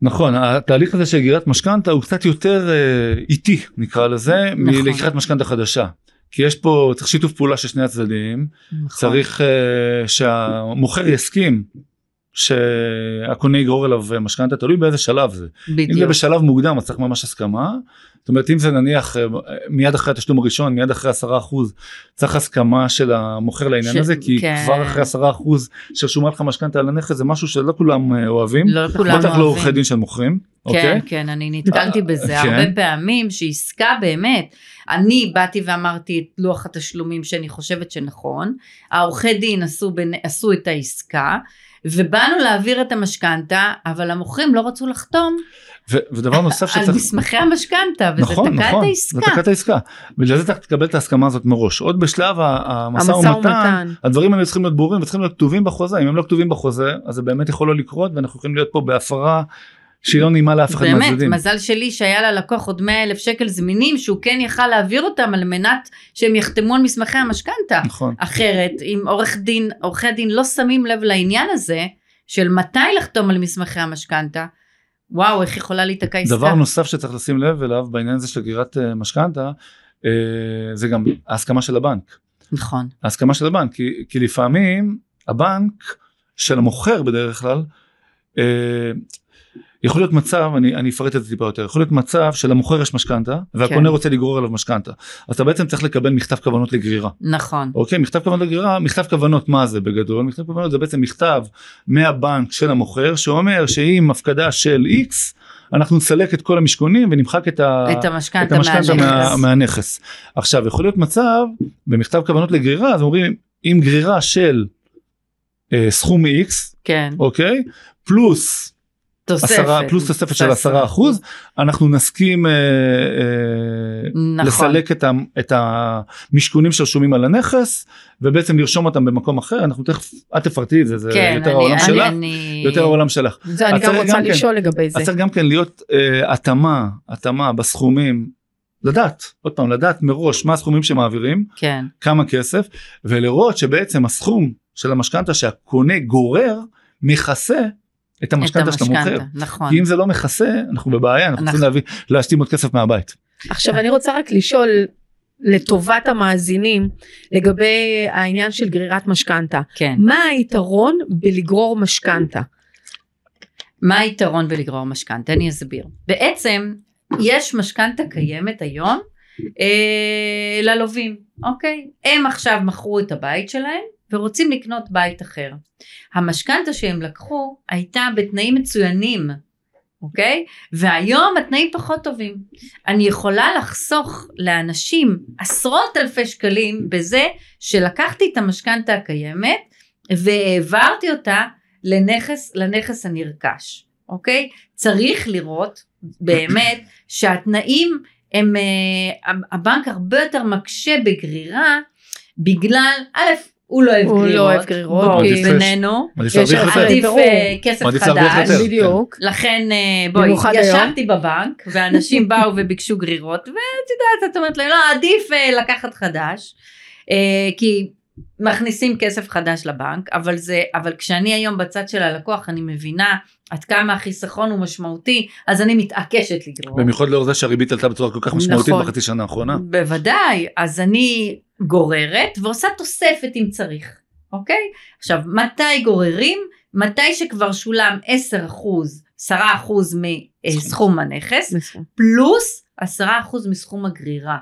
נכון התהליך הזה של הגירת משכנתה הוא קצת יותר אה, איטי נקרא לזה נכון. מלקיחת משכנתה חדשה. כי יש פה צריך שיתוף פעולה של שני הצדדים נכון. צריך uh, שהמוכר יסכים שהקונה יגרור אליו משכנתה תלוי באיזה שלב זה אם זה בדיוק. בשלב מוקדם אז צריך ממש הסכמה זאת אומרת אם זה נניח אה, מיד אחרי התשלום הראשון מיד אחרי עשרה אחוז צריך הסכמה של המוכר לעניין ש- הזה כי כן. כבר אחרי עשרה אחוז שרשומה לך משכנתה על הנכס זה משהו שלא כולם אה, אוהבים לא כולם בטח לא עורכי אוהבים. דין של מוכרים. כן, אוקיי? כן, אני נתקלתי בזה כן. הרבה פעמים שעסקה באמת, אני באתי ואמרתי את לוח התשלומים שאני חושבת שנכון, העורכי דין עשו, בין, עשו את העסקה, ובאנו להעביר את המשכנתה, אבל המוכרים לא רצו לחתום ו- ודבר נוסף על שצריך מסמכי המשכנתה, וזה נכון תקע נכון את זה העסקה. תקע את העסקה בגלל זה צריך לקבל את ההסכמה הזאת מראש עוד בשלב המשא ומתן. הדברים האלה צריכים להיות ברורים וצריכים להיות כתובים בחוזה אם הם לא כתובים בחוזה אז זה באמת יכול לא לקרות ואנחנו יכולים להיות פה בהפרה שהיא לא נעימה לאף אחד באמת, מהצדדים. מזל שלי שהיה ללקוח עוד 100 אלף שקל זמינים, שהוא כן יכל להעביר אותם על מנת שהם יחתמו על מסמכי המשכנתה. נכון אחרת אם עורך דין עורכי דין לא שמים לב לעניין הזה של מתי לחתום על מסמכי המשכנתה וואו איך יכולה להיתקע עסקה. דבר נוסף שצריך לשים לב אליו בעניין הזה של הגירת אה, משכנתה אה, זה גם ההסכמה של הבנק נכון ההסכמה של הבנק כי, כי לפעמים הבנק של המוכר בדרך כלל אה, יכול להיות מצב אני, אני אפרט את זה טיפה יותר יכול להיות מצב שלמוכר יש משכנתה והקונה כן. רוצה לגרור עליו משכנתה. אז אתה בעצם צריך לקבל מכתב כוונות לגרירה. נכון. אוקיי? מכתב כוונות לגרירה מכתב כוונות מה זה בגדול? מכתב כוונות זה בעצם מכתב מהבנק של המוכר שאומר שעם הפקדה של x אנחנו נסלק את כל המשכונים ונמחק את, ה... את המשכנתה המשכנתה מה, מהנכס. מהנכס. עכשיו יכול להיות מצב במכתב כוונות לגרירה אז אומרים עם גרירה של אה, סכום x כן. אוקיי? פלוס תוספת עשרה פלוס תוספת של עשרה אחוז אנחנו נסכים אה, אה, נכון. לסלק את, ה, את המשכונים שרשומים על הנכס ובעצם לרשום אותם במקום אחר אנחנו תכף את תפרטי את זה זה כן יותר אני- העולם אני- שלך אני- יותר העולם שלך זה אני גם רוצה גם כן- לשאול לגבי זה. אז צריך גם כן להיות אה, התאמה התאמה בסכומים לדעת עוד פעם לדעת מראש מה הסכומים שמעבירים כן כמה כסף ולראות שבעצם הסכום של המשכנתה שהקונה גורר מכסה את המשכנתה שאתה מוכר. נכון כי אם זה לא מכסה אנחנו בבעיה אנחנו אנחנו- צריכים להביא להשתים עוד כסף מהבית. עכשיו אני רוצה רק לשאול לטובת המאזינים לגבי העניין של גרירת משכנתה. כן מה היתרון בלגרור משכנתה? מה היתרון בלגרור משכנתה? אני אסביר. בעצם יש משכנתה קיימת היום אה, ללווים, אוקיי? הם עכשיו מכרו את הבית שלהם ורוצים לקנות בית אחר. המשכנתה שהם לקחו הייתה בתנאים מצוינים, אוקיי? והיום התנאים פחות טובים. אני יכולה לחסוך לאנשים עשרות אלפי שקלים בזה שלקחתי את המשכנתה הקיימת והעברתי אותה לנכס, לנכס הנרכש, אוקיי? צריך לראות באמת שהתנאים הם, אה, הבנק הרבה יותר מקשה בגרירה בגלל, א', הוא לא אוהב הוא לא גרירות, אוהב גרירות, בואו, כי- בינינו, מעדיף יש להרוויח לך- יותר. עדיף. אה, כסף חדש. בדיוק. לכן אה, בואי. ישבתי בבנק ואנשים (laughs) באו וביקשו גרירות ואת יודעת את אומרת להם לא עדיף אה, לקחת חדש אה, כי מכניסים כסף חדש לבנק אבל זה אבל כשאני היום בצד של הלקוח אני מבינה עד כמה החיסכון הוא משמעותי אז אני מתעקשת לגרור. במיוחד לאור זה שהריבית עלתה בצורה כל כך משמעותית נכון. בחצי שנה האחרונה. בוודאי, אז אני גוררת ועושה תוספת אם צריך, אוקיי? עכשיו, מתי גוררים? מתי שכבר שולם 10 אחוז, 10 אחוז מסכום הנכס, פלוס 10 אחוז מסכום הגרירה.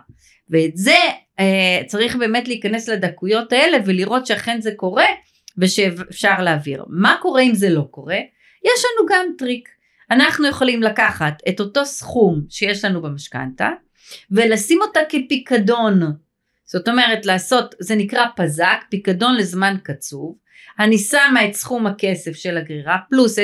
ואת זה אה, צריך באמת להיכנס לדקויות האלה ולראות שאכן זה קורה ושאפשר להעביר. מה קורה אם זה לא קורה? יש לנו גם טריק. אנחנו יכולים לקחת את אותו סכום שיש לנו במשכנתה ולשים אותה כפיקדון. זאת אומרת לעשות, זה נקרא פז"ק, פיקדון לזמן קצוב. אני שמה את סכום הכסף של הגרירה פלוס 10%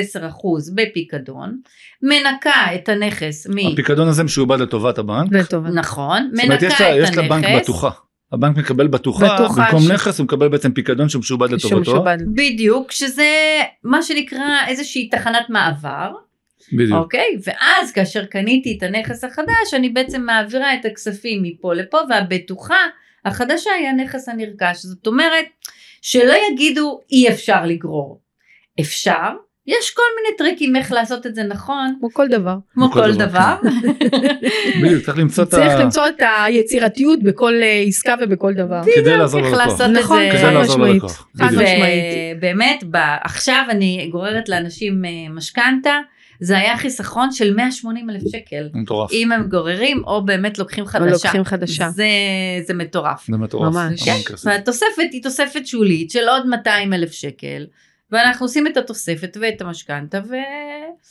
בפיקדון, מנקה את הנכס מ... הפיקדון הזה משועבד לטובת הבנק. לטובה. נכון, זאת אומרת, יש מנקה לה- את יש לבנק הנכס. בטוחה. הבנק מקבל בטוחה, בטוחה במקום ש- נכס הוא מקבל בעצם פיקדון שמשועבד לטובתו. שמשובד. בדיוק, שזה מה שנקרא איזושהי תחנת מעבר, בדיוק. אוקיי? ואז כאשר קניתי את הנכס החדש, אני בעצם מעבירה את הכספים מפה לפה, והבטוחה החדשה היא הנכס הנרכש. זאת אומרת, שלא יגידו אי אפשר לגרור. אפשר, יש כל מיני טריקים איך לעשות את זה נכון, כמו כל דבר. כמו כל דבר, דבר. בדיוק, צריך למצוא את צריך ה... למצוא את היצירתיות בכל אה, עסקה ובכל דבר. כדי לעזור איך ללקוח. לעשות את נכון. כדי לעזור. ללקוח. חד. משמעית. ובאמת, ב- עכשיו אני גוררת לאנשים אה, משכנתה, זה היה חיסכון של 180 אלף שקל. מטורף. אם הם גוררים או באמת לוקחים או חדשה. לוקחים חדשה. זה, זה מטורף. זה מטורף. ממש. כן. והתוספת היא תוספת שולית של עוד 200 אלף שקל, ואנחנו עושים את התוספת ואת המשכנתה ו...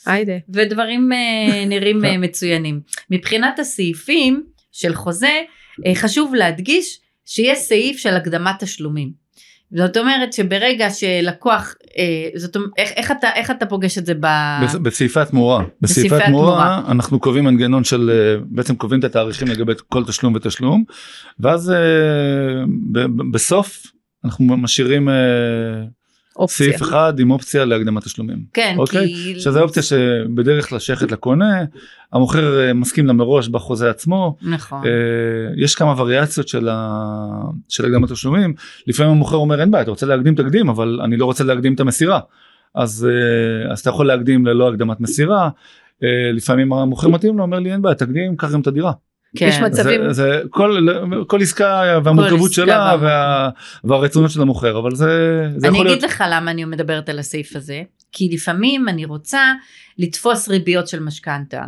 היידה. ודברים אה, (laughs) נראים אה, מצוינים. מבחינת הסעיפים של חוזה, אה, חשוב להדגיש שיש סעיף של הקדמת תשלומים. זאת אומרת שברגע שלקוח, אה, זאת אומרת, איך, איך, אתה, איך אתה פוגש את זה ב... בס- בסעיפי התמורה. בסעיפי התמורה התמורה. אנחנו קובעים מנגנון של בעצם קובעים את התאריכים לגבי כל תשלום ותשלום ואז אה, ב- ב- בסוף אנחנו משאירים אה, אופציה. סעיף אחד עם אופציה להקדמת תשלומים. כן, אוקיי? כי... שזה אופציה שבדרך כלל שייכת לקונה המוכר אה, מסכים לה מראש בחוזה עצמו נכון. אה, יש כמה וריאציות של, ה... של הקדמת תשלומים לפעמים המוכר אומר אין בעיה אתה רוצה להקדים תקדים אבל אני לא רוצה להקדים את המסירה אז, אה, אז אתה יכול להקדים ללא הקדמת מסירה אה, לפעמים המוכר מתאים לו אומר לי אין בעיה תקדים קח גם את הדירה. כן. יש מצבים- זה, זה כל, כל עסקה והמורכבות שלה. וה, והרצונות של המוכר אבל זה, זה אני יכול אגיד להיות לך למה אני מדברת על הסעיף הזה, כי לפעמים אני רוצה לתפוס ריביות של משכנתה,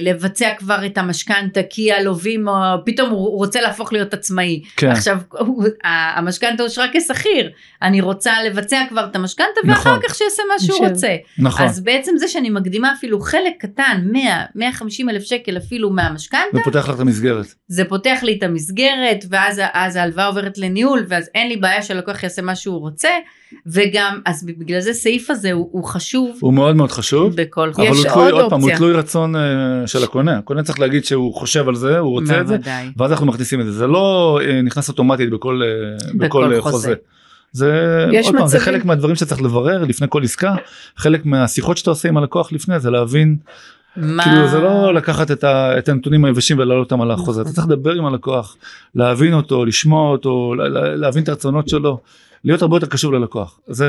לבצע כבר את המשכנתה כי הלווים, או פתאום הוא רוצה להפוך להיות עצמאי. כן. עכשיו המשכנתה אושרה כשכיר, אני רוצה לבצע כבר את המשכנתה ואחר נכון. כך שיעשה מה שהוא רוצה. נכון אז בעצם זה שאני מקדימה אפילו חלק קטן, 100, 150 אלף שקל אפילו מהמשכנתה, זה פותח לך את המסגרת זה פותח לי את המסגרת ואז אז ההלוואה עוברת לניהול ואז אין לי בעיה שהלקוח יעשה מה שהוא רוצה וגם אז בגלל זה סעיף הזה הוא, הוא חשוב הוא מאוד מאוד חשוב בכל אבל יש הוא עוד תלוי, עוד פעם, הוא. תלוי רצון אה, של הקונה, הקונה צריך להגיד שהוא חושב על זה, הוא רוצה את זה. ואז אנחנו מכניסים את זה, זה לא אה, נכנס אוטומטית בכל, אה, בכל אה, חוזה. זה, עוד פעם, זה מצבים- חלק מהדברים שצריך לברר לפני כל עסקה, חלק מהשיחות שאתה עושה עם הלקוח לפני זה להבין, מה... כאילו זה לא לקחת את, ה, את הנתונים היבשים ולהעלות אותם על החוזה, אתה צריך לדבר עם הלקוח, להבין אותו, לשמוע אותו, לה- לה- להבין את הרצונות שלו, להיות הרבה יותר קשוב ללקוח, זה,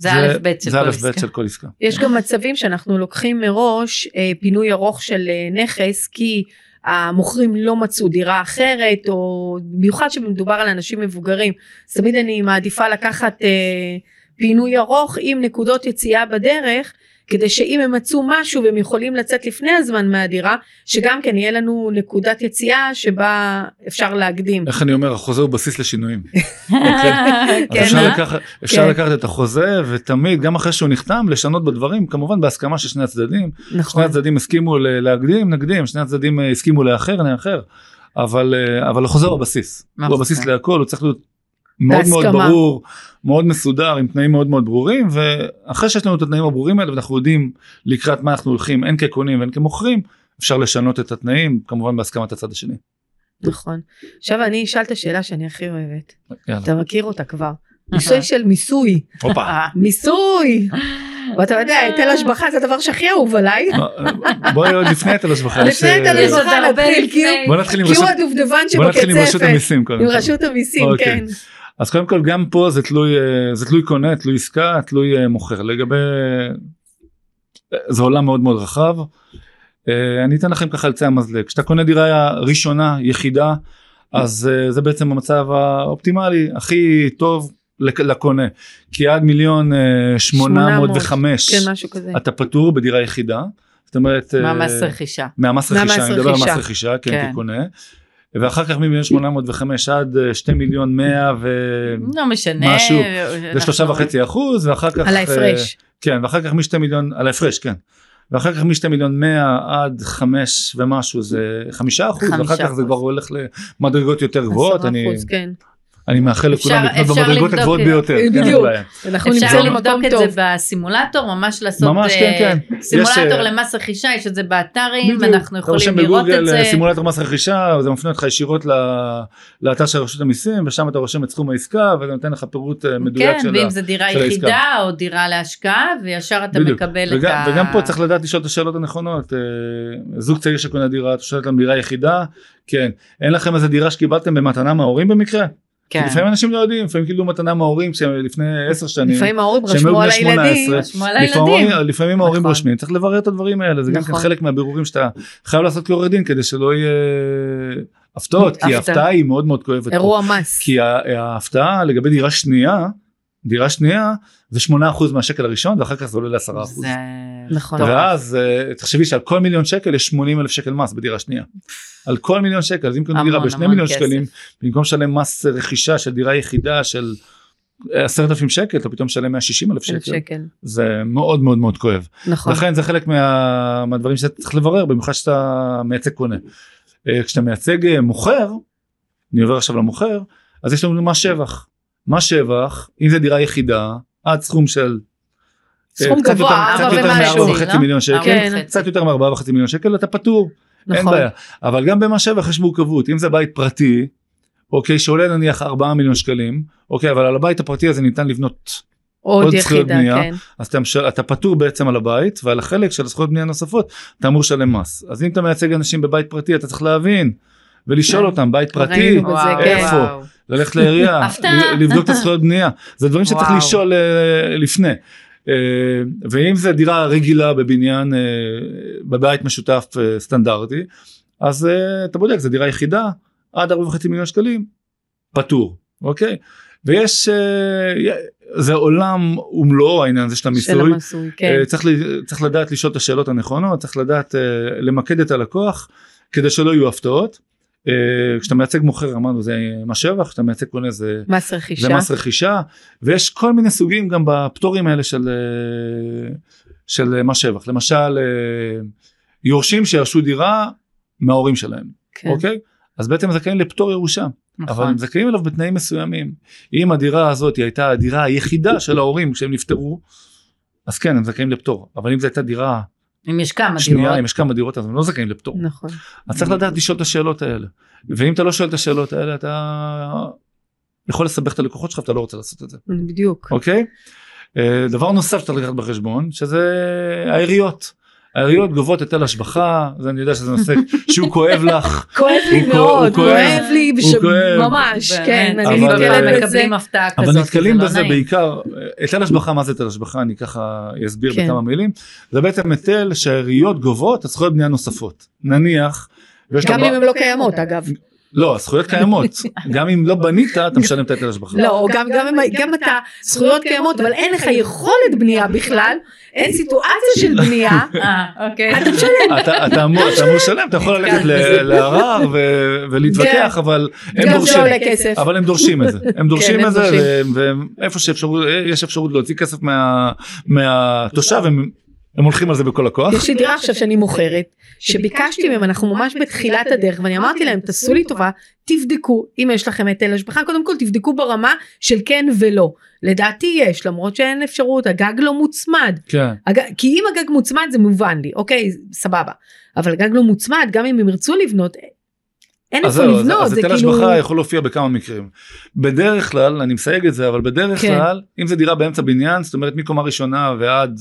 זה א' ב' של זה כל א' עסקה. ב' של כל עסקה. יש גם מצבים שאנחנו לוקחים מראש אה, פינוי ארוך של אה, נכס כי המוכרים לא מצאו דירה אחרת או במיוחד שמדובר על אנשים מבוגרים אז תמיד אני מעדיפה לקחת אה, פינוי ארוך עם נקודות יציאה בדרך כדי שאם הם מצאו משהו והם יכולים לצאת לפני הזמן מהדירה שגם כן יהיה לנו נקודת יציאה שבה אפשר להקדים. איך אני אומר החוזה הוא בסיס לשינויים. (laughs) כן, אז אפשר, אה? לקחת, כן. לקחת את החוזה ותמיד גם אחרי שהוא נחתם לשנות בדברים כמובן בהסכמה של שני הצדדים שני נכון. הצדדים הסכימו להקדים נקדים שני הצדדים אה, הסכימו לאחר נאחר אבל אה, אבל החוזה הוא הבסיס הוא נכון. הבסיס להכל הוא צריך להיות מאוד מאוד. ברור מאוד מסודר עם תנאים מאוד מאוד ברורים ואחרי שיש לנו את התנאים הברורים האלה ואנחנו יודעים לקראת מה אנחנו הולכים הן כקונים והן כמוכרים אפשר לשנות את התנאים כמובן בהסכמת הצד השני. נכון. עכשיו אני אשאל את השאלה שאני הכי אוהבת. יאללה. אתה מכיר אותה כבר. מיסוי של מיסוי. הופה. אה, מיסוי! ואתה יודע, היטל השבחה זה הדבר שהכי אהוב עליי. בואי עוד לפני היטל השבחה. לפני היטל אה, השבחה נתחיל, כי הוא- רשות- הדובדבן בוא נתחיל עם רשות שבקצפת. המיסים קודם עם. רשות המיסים, אוקיי. כן. אז קודם כל גם פה זה תלוי אה, זה תלוי קונה תלוי עסקה תלוי אה, מוכר לגבי זה עולם מאוד מאוד רחב. אה, אני אתן לכם ככה על קצה המזלג כשאתה קונה דירה ראשונה יחידה אז זה בעצם המצב האופטימלי הכי טוב לק- לקונה כי עד מיליון שמונה מאות וחמש כן, משהו כזה. אתה פטור בדירה יחידה. זאת אומרת מהמס רכישה. מהמס רכישה, אני מדבר על מס רכישה. כן, כן. כקונה. ואחר כך ממיליון 805 עד אה, 2 מיליון 100 ו... לא משנה. משהו. זה שלושה וחצי אחוז ואחר כך על אה, ההפרש. כן ואחר כך משתי מיליון על ההפרש כן ואחר כך משתי מיליון מאה עד חמש ומשהו זה חמישה אחוז, ואחר כך זה. כבר הולך למדרגות יותר גבוהות, אני, 10%, כן. אני מאחל לכולם לקנות במדרגות הגבוהות. ביותר, בדיוק. אנחנו אפשר לבדוק את. זה בסימולטור, ממש לעשות ממש, אה, כן, כן. סימולטור אה, למס רכישה, יש את זה באתרים. אנחנו אתה יכולים רושם לראות בגוגל, את זה. אה, סימולטור מס רכישה זה מפנה אותך ישירות לאתר של רשות המיסים ושם אתה רושם את סכום העסקה וזה נותן לך פירוט אה, מדויק כן, של ואם ה... זה דירה העסקה. יחידה או דירה להשקעה, וישר אתה. מקבל את ה... וגם פה צריך לדעת לשאול את השאלות הנכונות. זוג צעיר שקונה דירה, אתה שואל אותם דירה יחידה, כן. אין לכם איזה דירה שקיבלתם במתנה מההורים במקרה? כן. לפעמים אנשים לא יודעים, לפעמים קיבלו מתנה מההורים לפני עשר שנים. לפעמים ההורים רשמו על הילדים. 18. רשמו על לפעמים, ההורים נכון. רושמים, צריך לברר את הדברים האלה, זה גם נכון. חלק מהבירורים שאתה חייב לעשות כעורך דין כדי שלא יהיה הפתעות, כי הפתעה. ההפתעה היא מאוד מאוד כואבת. אירוע מס. כי ההפתעה לגבי דירה שנייה, דירה שנייה זה 8% מהשקל הראשון ואחר כך זה עולה ל-10%. זה... נכון. ואז אה, תחשבי שעל כל מיליון שקל יש 80 אלף שקל מס בדירה שנייה. על כל מיליון שקל, אז אם קונים דירה המון, בשני המון מיליון כסף. שקלים, במקום לשלם מס רכישה של דירה יחידה של אה, עשרת אלפים שקל, אתה פתאום משלם 160 אלף שקל. שקל. זה מאוד מאוד מאוד כואב. נכון. לכן זה חלק מה, מהדברים שאתה צריך לברר, במיוחד שאתה מייצג קונה. אה, כשאתה מייצג אה, מוכר, אני עובר עכשיו למוכר, אז יש לנו מס שבח. מס שבח, אם זה דירה יחידה, עד סכום של... אה, סכום קצת גבוה, יותר- ארבע קצת יותר ומשהו, מארבע וחצי לא? מיליון שקל, כן. וחצי. קצת יותר מארבעה וחצי מיליון שקל אתה פטור, אין נכון. בעיה. אבל גם במס שבח יש מורכבות, אם זה בית פרטי, אוקיי, שעולה נניח 4 מיליון שקלים, אוקיי, אבל על הבית הפרטי הזה ניתן לבנות עוד עוד זכויות יחידה, בנייה. כן. אז אתה, משל, אתה פטור בעצם על הבית ועל החלק של הזכויות בנייה נוספות אתה אמור לשלם מס אז אם אתה מייצג אנשים בבית פרטי אתה צריך להבין ולשאול כן. אותם בית פרטי כן. איפה? וואו. ללכת לעירייה (laughs) לבדוק את הזכויות בנייה זה דברים שצריך. לשאול אה, לפני. אה, ואם זה דירה רגילה בבניין אה, בבית משותף סטנדרטי אז אתה בודק זה דירה יחידה עד 4.5 מיליון שקלים פטור אוקיי ויש זה עולם ומלואו העניין הזה של של המיסוי המיסוי, כן. אה, צריך, צריך לדעת לשאול את השאלות הנכונות צריך לדעת למקד את הלקוח כדי שלא יהיו הפתעות. אה, כשאתה מייצג מוכר אמרנו זה מס שבח כשאתה מייצג קונה זה, מס רכישה. זה מס רכישה ויש כל מיני סוגים גם בפטורים האלה של אה, של מס שבח למשל אה, יורשים שירשו דירה מההורים שלהם כן. אוקיי אז בעצם הם זכאים לפטור ירושה אבל נכון. הם זכאים אליו בתנאים מסוימים. אם הדירה הזאת הייתה הדירה היחידה של ההורים כשהם נפטרו, אז כן הם זכאים לפטור. אבל אם זו הייתה דירה אם יש כמה שנייה, דירות. אם יש כמה דירות אז הם לא זכאים לפטור. נכון. אז צריך לדעת לשאול את השאלות האלה. ואם אתה לא שואל את השאלות האלה אתה יכול לסבך את הלקוחות שלך ואתה לא רוצה לעשות את זה. בדיוק. אוקיי? אה, דבר נוסף שצריך לקחת בחשבון שזה העיריות. העיריות גובות היטל השבחה, זה אני יודע שזה נושא שהוא כואב לך. (laughs) כואב לי מאוד, כואב. לי. ממש, כן, אני נתקלת אה. מקבלים הפתעה כזאת. אבל נתקלים לא בזה. בעיקר, היטל השבחה, מה זה היטל השבחה? אני ככה אסביר כן. בכמה מילים. זה בעצם היטל שהעיריות גובות על זכויות בנייה נוספות. נניח, גם אם הן לא קיימות אגב. לא, הזכויות קיימות. (laughs) גם אם לא בנית, אתה משלם את היטל השבחה. לא, גם, גם, אם- גם אתה, זכויות קיימות, אבל אין לך יכולת בנייה בכלל, אין סיטואציה של בנייה, (laughs) אה, אוקיי. אתה משלם. אתה אמור לשלם, אתה יכול ללכת ל- לערר ולהתווכח, אבל הם דורשים. אבל הם דורשים את זה, (laughs) הם דורשים כן, את זה, ואיפה שיש אפשרות להוציא כסף מה- מהתושב, הם הם הולכים על זה בכל הכוח. יש לי דירה עכשיו שאני מוכרת, שביקשתי מהם, אנחנו ממש בתחילת הדרך, ואני אמרתי להם, תעשו לי טובה, תבדקו, אם יש לכם היטל השבחה, קודם כל תבדקו ברמה של כן ולא. לדעתי יש, למרות שאין אפשרות, הגג לא מוצמד. כן. כי אם הגג מוצמד זה מובן לי, אוקיי, סבבה. אבל הגג לא מוצמד, גם אם הם ירצו לבנות, אין איפה זהו, אז- לבנות, אז זה היטל כאילו... השבחה יכול להופיע בכמה מקרים. בדרך כלל, אני מסייג את זה, אבל בדרך כן. כלל, אם זה דירה באמצע בניין, זאת אומרת מקומה ראשונה ועד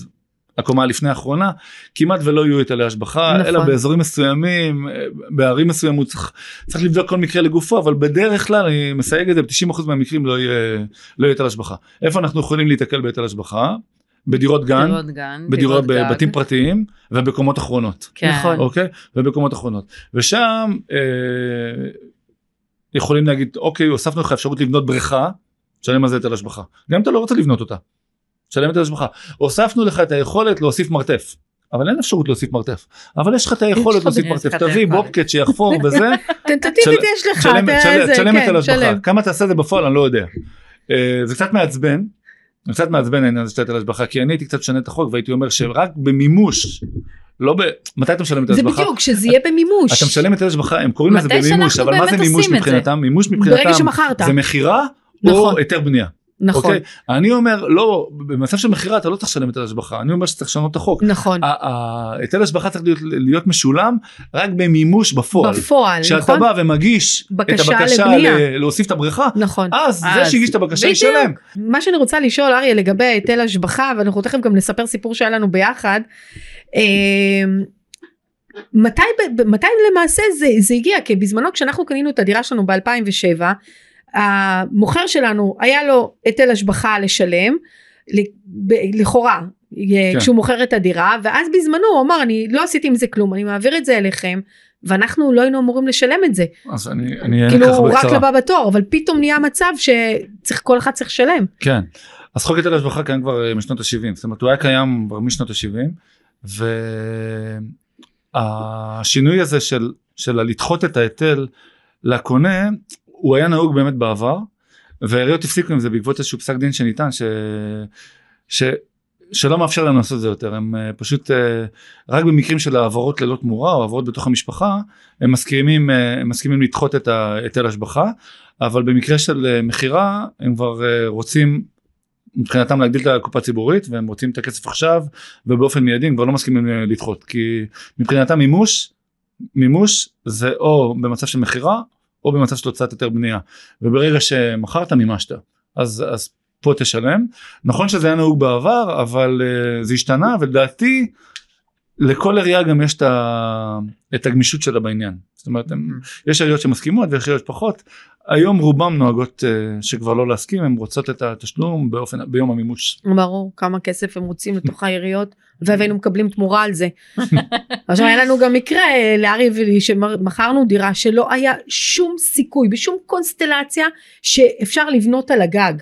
הקומה לפני האחרונה, כמעט ולא יהיו היטלי השבחה, נכון. אלא באזורים מסוימים, בערים מסוימות צריך, צריך לבדוק כל מקרה לגופו, אבל בדרך כלל, אני מסייג את זה, ב-90% מהמקרים לא יהיה לא יהיה היטל השבחה. איפה אנחנו יכולים להיתקל בהיטל השבחה? בדירות גן, דירות גן. בדירות דירות גג. בבתים פרטיים ובקומות אחרונות. כן. נכון. אוקיי? ובקומות אחרונות. ושם אה, יכולים להגיד, אוקיי, הוספנו לך אפשרות לבנות בריכה, תשלם על זה היטל השבחה. גם אם אתה לא רוצה לבנות אותה, תשלם היטל השבחה. הוספנו לך את היכולת להוסיף מרתף. אבל אין אפשרות להוסיף מרתף. אבל יש לך את היכולת להוסיף מרתף. את תביא. בובקט שיחפור (laughs) וזה, תשלם- יש לך, תשלם אתה תשלם- איזה, תשלם כן. כמה תעשה את זה בפועל אני לא יודע. אה, זה קצת מעצבן. זה קצת מעצבן העניין הזה של היטל השבחה כי אני הייתי קצת משנה את החוק והייתי אומר שרק במימוש לא ב... מתי אתה משלם היטל זה השבחה? בדיוק, שזה יהיה במימוש. אתה משלם היטל השבחה הם קוראים לזה במימוש אבל מה זה מימוש את זה? מבחינתם? מימוש מבחינתם. זה מכירה נכון. או היתר בנייה. נכון, אוקיי? אני אומר לא במצב של מכירה אתה לא צריך לשלם היטל השבחה אני אומר שצריך לשנות את החוק. נכון. היטל השבחה צריך להיות, להיות משולם רק במימוש בפועל. בפועל, כשאתה נכון? בא ומגיש את בקשה הבקשה לבנייה. ל- להוסיף את הבריכה נכון. אז זה אז, שהגיש את הבקשה. ישלם. מה שאני רוצה לשאול אריה לגבי היטל השבחה ואנחנו תכף גם נספר סיפור שהיה לנו ביחד. אה, מתי, מתי למעשה זה, זה הגיע כי בזמנו כשאנחנו קנינו את הדירה שלנו ב2007 המוכר שלנו היה לו היטל השבחה לשלם לכאורה כן. כשהוא מוכר את הדירה ואז בזמנו הוא אמר אני לא עשיתי עם זה כלום אני מעביר את זה אליכם ואנחנו לא היינו אמורים לשלם את זה אז אני אני אענה כאילו ככה הוא רק בקצרה. לבא בתור אבל פתאום נהיה מצב שצריך כל אחד צריך לשלם כן. אז חוק היטל השבחה קיים כבר אה, משנות ה-70 זאת אומרת הוא היה קיים כבר משנות ה-70 והשינוי הזה של של לדחות את ההיטל לקונה הוא היה נהוג באמת בעבר והעיריות הפסיקו עם זה בעקבות איזשהו פסק דין שניתן ש... ש... שלא מאפשר להם לעשות את זה יותר. הם אה, פשוט אה, רק במקרים של העברות ללא תמורה או העברות בתוך המשפחה הם מסכימים אה, הם מסכימים לדחות את ההיטל השבחה אבל במקרה של אה, מכירה הם כבר אה, רוצים מבחינתם להגדיל את הקופה הציבורית והם רוצים את הכסף עכשיו ובאופן מיידי הם כבר לא מסכימים לדחות. כי מבחינתם מימוש מימוש זה או במצב של מכירה או במצב של הוצאת היתר בנייה. וברגע שמכרת מימשת. אז אז פה תשלם. נכון שזה היה נהוג בעבר אבל uh, זה השתנה ולדעתי לכל עירייה גם יש את, ה, את הגמישות שלה בעניין. זאת אומרת הם, יש עיריות שמסכימות ויש עיריות פחות היום רובם נוהגות uh, שכבר לא להסכים הן רוצות את התשלום באופן ביום המימוש ברור כמה כסף הם רוצים לתוך (laughs) העיריות והיינו מקבלים תמורה על זה. (laughs) עכשיו היה לנו גם מקרה אה, לאריה ולי שמכרנו דירה שלא היה שום סיכוי בשום קונסטלציה שאפשר לבנות על הגג.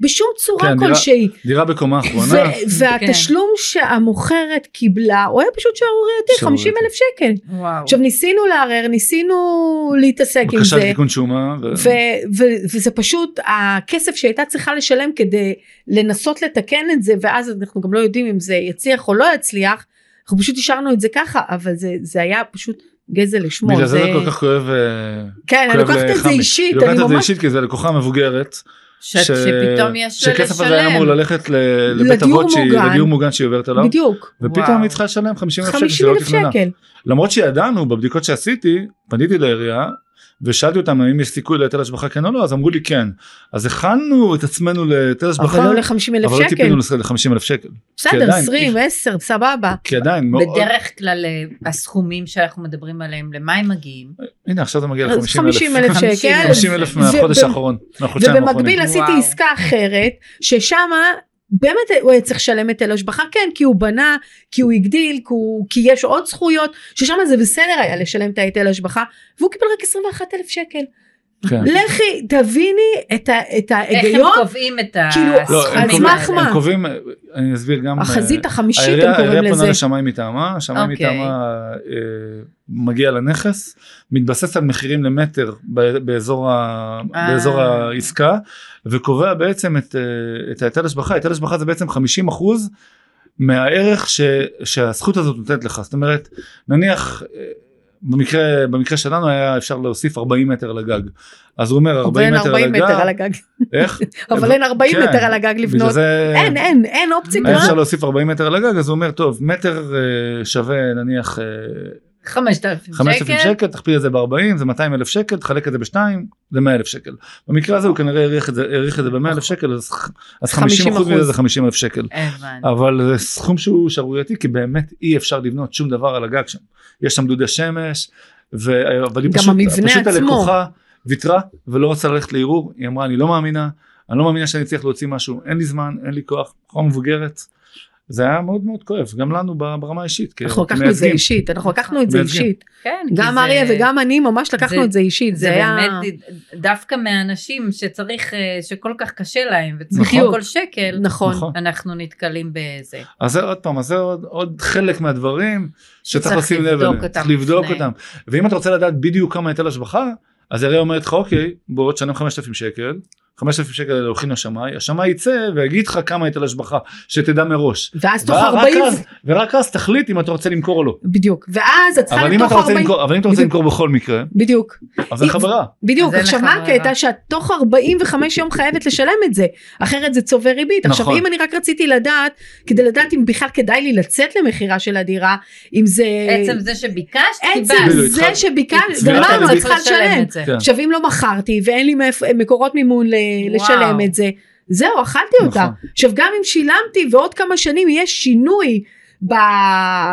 בשום צורה כן, דירה- כלשהי. דירה בקומה אחרונה ו- והתשלום שהמוכרת קיבלה הוא היה פשוט שערורייתי שערורייתי. 50 אלף שקל. וואו. עכשיו ניסינו לערער ניסינו להתעסק עם בקשה זה. לתיקון שומה ו... ו- ו- וזה פשוט הכסף שהייתה צריכה לשלם כדי לנסות לתקן את זה ואז אנחנו גם לא יודעים אם זה יצליח או לא יצליח אנחנו פשוט השארנו את זה ככה אבל זה, זה היה פשוט גזל לשמו. בגלל זה זה כל כך כואב אה, כן אני לוקחת את זה. אישית היא לוקחת אני את זה אישית כי זה לקוחה מבוגרת ש- שפתאום יש לה שכסף הזה היה אמור לשלם. ללכת ל- לבית אבות שהיא-. לדיור מוגן שהיא עוברת עליו בדיוק ופתאום. היא צריכה לשלם 50 אלף שקל 50 שלא אלף שקל למרות שידענו בבדיקות שעשיתי פניתי לעירייה ושאלתי אותם האם יש סיכוי להיטל השבחה כן או לא? אז אמרו לי כן. אז הכנו את עצמנו להיטל השבחה אבל לא ל-50 אלף אבל לא שקל. ציפינו ל-50 אלף שקל. בסדר עדיין- 20 10 סבבה. כי עדיין בדרך כלל אה, הסכומים שאנחנו מדברים עליהם למה הם מגיעים? הנה עכשיו זה מגיע אז ל-50 50 אלף שקל. 50 אלף. מהחודש האחרון ובמקביל עשיתי. עסקה אחרת ששמה באמת הוא היה צריך לשלם היטל השבחה כן כי הוא בנה כי הוא הגדיל כי, הוא, כי יש עוד זכויות ששם זה בסדר היה לשלם את ההיטל השבחה והוא קיבל רק 21 אלף שקל כן. לכי תביני את, ה, את איך הם ההיגיון קובעים את כאילו, לא, על הסכומים סמך האלה? מה? הם קובעים אני אסביר גם החזית אה, החמישית הם קוראים העירייה פונה לזה לשמאי מטעמה, השמאי אוקיי. מטעמה אה, מגיע לנכס, מתבסס על מחירים למטר ב- באזור, ה, אה. באזור העסקה וקובע בעצם את, את ההיטל השבחה, היטל השבחה זה בעצם 50 אחוז מהערך ש, שהזכות הזאת נותנת לך, זאת אומרת נניח במקרה, במקרה שלנו היה אפשר להוסיף 40 מטר לגג, אז הוא אומר אבל 40 אין מטר 40 מטר על הגג. איך? (laughs) אבל אין 40 כן, מטר על הגג לבנות. זה- אין אין אין אופציה היה אפשר להוסיף 40 מטר לגג אז הוא אומר טוב מטר אה, שווה נניח אה, 5,000 5,000 שקל. שקל תכפיל את זה ב-40 זה 200 אלף שקל תחלק את זה בשתיים זה 100 אלף שקל במקרה הזה הוא כנראה העריך את זה העריך את זה ב-100 אלף שקל אז, אז 50 אחוז מזה זה 50 אלף שקל. אבל זה סכום שהוא שערורייתי כי באמת אי אפשר לבנות שום דבר על הגג שם יש שם דודי שמש ו... אבל היא פשוט, פשוט. הלקוחה ויתרה ולא רצה ללכת לערעור היא אמרה אני לא מאמינה אני לא מאמינה שאני צריך להוציא משהו אין לי זמן אין לי כוח בחורה מבוגרת זה היה מאוד מאוד כואב גם לנו ברמה האישית אנחנו לקחנו את זה. אישית אנחנו לקחנו את זה. אישית כן, גם זה- אריה וגם אני ממש לקחנו זה- את זה אישית זה זה היה באמת דווקא מהאנשים שצריך, אה, שכל כך קשה להם וצריכים בדיוק. כל שקל, נכון נכון. אנחנו נתקלים בזה. אז זה עוד פעם אז זה עוד, עוד חלק מהדברים שצריך לשים לב אליהם צריך לבדוק לפני. אותם ואם אתה רוצה לדעת בדיוק כמה היטל השבחה אז הרי אומרת לך אוקיי בוא תשלם 5,000 שקל 5,000 שקל האלה הולכים לשמאי, השמאי יצא ויגיד לך כמה היטל השבחה, שתדע מראש. ואז תוך ורק 40, אז- ורק אז תחליט אם אתה רוצה למכור או לא. בדיוק, ואז את צריכה לתוך אתה רוצה 40, למכור, אבל אם אתה רוצה. למכור בכל מקרה, בדיוק, אז אין לך אם- ברירה. בדיוק, עכשיו מה. הקטע שאת תוך 45 יום חייבת לשלם את זה, אחרת זה צובר ריבית. עכשיו נכון. אם אני רק רציתי לדעת, כדי לדעת אם בכלל כדאי לי לצאת למכירה של הדירה, אם זה... עצם זה שביקשת, עצם קיבלת. בדיוק, זה צבירת גמרנו. את צריכה לשלם. זה. עכשיו אם לא מכרתי ואין לי מקורות מימון. לשלם את זה, זהו, אכלתי אותה. נכון. עכשיו גם אם שילמתי ועוד כמה שנים יהיה שינוי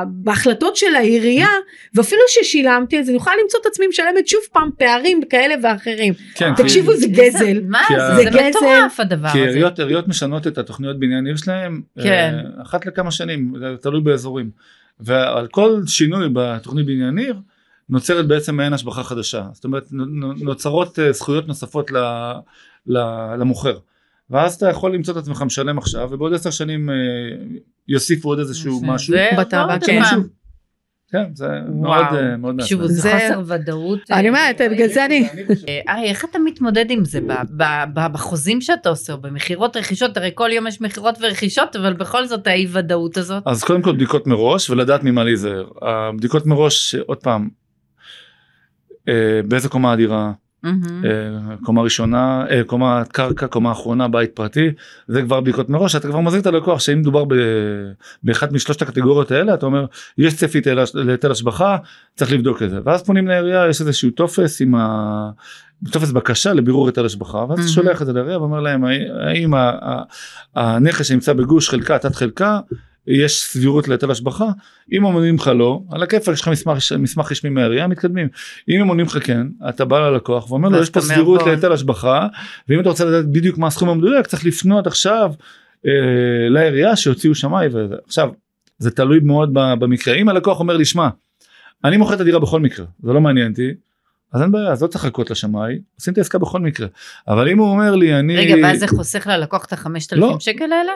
בהחלטות של העירייה, ואפילו ששילמתי אז אני יכולה למצוא את עצמי משלמת שוב פעם פערים כאלה ואחרים. כן, כי- תקשיבו זה איזה- (laughs) גזל. מה כי זה? זה זה גזל. מטורף הדבר כי הזה. עיריות, עיריות משנות את התוכניות בניין עיר שלהם, כן. אה, אחת לכמה שנים, זה תלוי באזורים. ועל כל שינוי בתוכנית בניין עיר, נוצרת בעצם מעין השבחה חדשה. זאת אומרת, נו- נו- נוצרות אה, זכויות נוספות למוכר. ואז אתה יכול למצוא את עצמך משלם עכשיו, ובעוד עשר שנים אה, יוסיפו עוד איזשהו זה- משהו. זה עוד כן. כן, זה וואו. מאוד אה, מאוד מעצבן. זה זה- חוסר ודאות. אני אומרת, בגלל זה אני... אה, ארי, איך אתה מתמודד עם זה ב- ב- ב- בחוזים שאתה עושה, או במכירות רכישות? הרי כל יום יש מכירות ורכישות, אבל בכל זאת האי ודאות הזאת. אז קודם כל בדיקות מראש ולדעת ממה להיזהר. הבדיקות מראש, עוד פעם, אה, באיזה קומה הדירה. אה, קומה ראשונה, אה, קומה קרקע, קומה אחרונה, בית פרטי, זה כבר בדיקות מראש, אתה כבר מזהיר את הלקוח שאם מדובר באחת משלושת הקטגוריות האלה, אתה אומר, יש צפי היטל- להיטל השבחה, צריך לבדוק את זה. ואז פונים לעירייה, יש איזשהו טופס עם ה... טופס בקשה לבירור היטל השבחה, ואז אתה Mhm. שולח את זה לעירייה ואומר להם, האם הנכס שנמצא בגוש חלקה, תת חלקה, יש סבירות להיטל השבחה, אם אומרים לך לא, על הכיפאק יש לך מסמך, מסמך רשמי מהעירייה, מתקדמים. אם הם עונים לך כן, אתה בא ללקוח ואומר לו יש פה סבירות. להיטל השבחה, ואם אתה רוצה לדעת בדיוק מה הסכום המדויק צריך לפנות עכשיו אה, לעירייה שיוציאו שמאי וזה. עכשיו, זה תלוי מאוד במקרה. אם הלקוח אומר לי, שמע, אני מוכר את הדירה בכל מקרה, זה לא מעניין אותי, אז אין בעיה, אז לא צריך לחכות לשמאי, עושים את העסקה בכל מקרה. אבל אם הוא אומר לי, אני... רגע, ואז זה חוסך ללקוח את החמשת אלפים לא. שקל האלה?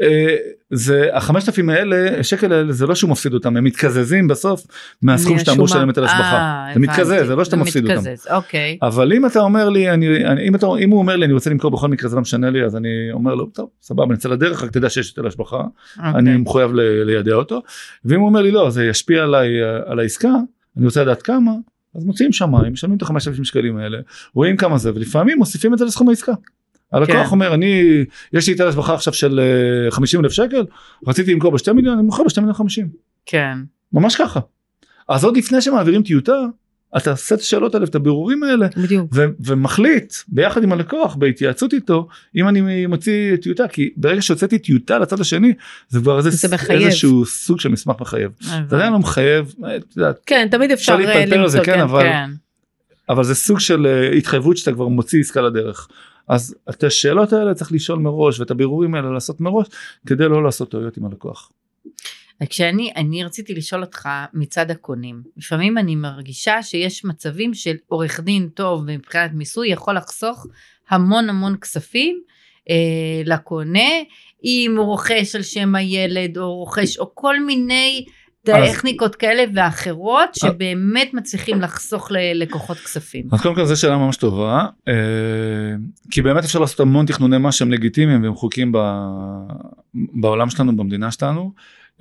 אה, זה החמשת אלפים האלה שקל האלה זה לא שהוא מפסיד אותם הם מתקזזים בסוף מהסכום שאתה אמור. לשלם את השבחה. אה, זה מתקזז. זה לא שאתה מפסיד אותם. מתקזז, אוקיי. אבל אם אתה אומר לי אני, אני אם, אתה, אם הוא אומר לי אני רוצה למכור בכל מקרה זה לא משנה לי אז אני אומר לו טוב סבבה נצא לדרך רק תדע שיש היטל השבחה אני אוקיי. מחויב ל- ליידע אותו ואם הוא אומר לי לא זה ישפיע עליי על העסקה אני רוצה לדעת כמה אז מוציאים שמיים משלמים את החמשת אלפים שקלים האלה רואים כמה זה ולפעמים מוסיפים את זה לסכום העסקה. הלקוח כן. אומר אני יש לי היטל השבחה עכשיו של אה, 50 אלף שקל רציתי למכור בשתי מיליון אני מוכר בשתי מיליון חמישים כן. ממש ככה. אז עוד לפני שמעבירים טיוטה אתה עושה את השאלות האלה ואת הבירורים האלה בדיוק. ו- ומחליט ביחד עם הלקוח בהתייעצות איתו אם אני מוציא טיוטה כי ברגע שהוצאתי טיוטה לצד השני זה כבר איזה, זה מחייב. איזשהו סוג של מסמך מחייב. זה עדיין לא מחייב אה, כן, תמיד אפשר אה, להתפלפל על זה, למצוא, כן, אבל- כן. אבל זה סוג של אה, התחייבות שאתה כבר מוציא עסקה לדרך. אז את השאלות האלה צריך לשאול מראש ואת הבירורים האלה לעשות מראש כדי לא לעשות טעויות עם הלקוח. כשאני אני רציתי לשאול אותך מצד הקונים לפעמים אני מרגישה שיש מצבים של עורך דין טוב מבחינת מיסוי יכול לחסוך המון המון כספים אה, לקונה אם הוא רוכש על שם הילד או רוכש או כל מיני טכניקות כאלה ואחרות שבאמת מצליחים לחסוך ללקוחות כספים. אז קודם כל זו שאלה ממש טובה אה, כי באמת אפשר לעשות המון תכנוני מס שהם לגיטימיים והם חוקיים ב- בעולם שלנו במדינה שלנו.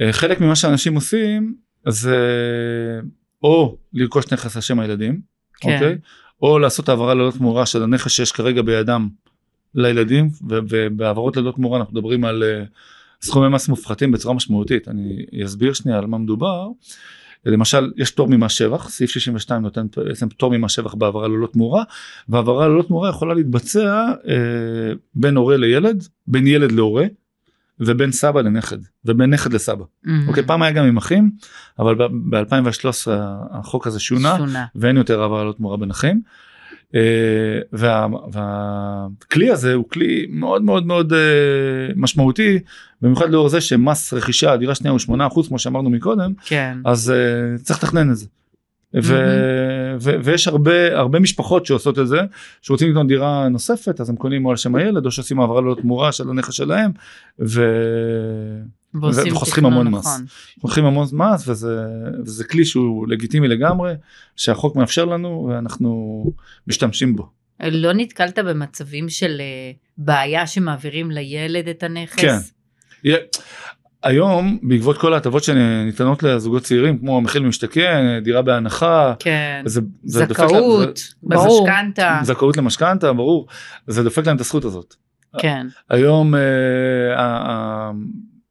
אה, חלק ממה שאנשים עושים זה או לרכוש נכס על שם הילדים, כן. אוקיי? או לעשות העברה ללא תמורה של הנכס שיש כרגע בידם לילדים ובהעברות ללא תמורה אנחנו מדברים על אה, סכומי מס מופחתים בצורה משמעותית אני אסביר שנייה על מה מדובר. למשל יש פטור ממס שבח סעיף 62 נותן בעצם פטור ממס שבח בהעברה ללא תמורה והעברה ללא תמורה יכולה להתבצע אה, בין הורה לילד בין ילד להורה ובין סבא לנכד ובין נכד לסבא מהמם. אוקיי פעם היה גם עם אחים אבל ב-2013 החוק הזה שונה שונה. ואין יותר העברה ללא תמורה בין אחים. אה, וה- והכלי הזה הוא כלי מאוד מאוד מאוד אה, משמעותי במיוחד לאור זה שמס רכישה דירה שנייה הוא 8% כמו שאמרנו מקודם כן. אז uh, צריך לתכנן את זה. ו- ו- ויש הרבה הרבה משפחות שעושות את זה שרוצים לקנות דירה נוספת אז הם קונים או על שם הילד או שעושים העברה ללא תמורה של הנכס שלהם ו- ועושים וחוסכים המון מס. נכון. לוקחים המון מס וזה, וזה כלי שהוא לגיטימי לגמרי שהחוק מאפשר לנו ואנחנו משתמשים בו. לא נתקלת במצבים של אה, בעיה שמעבירים לילד את הנכס? כן. היום בעקבות כל ההטבות שניתנות לזוגות צעירים כמו מחיר למשתכן דירה בהנחה כן. זה, זה זכאות. במשכנתה. זכאות למשכנתה ברור זה דופק להם את הזכות הזאת כן. היום אה, ה- ה-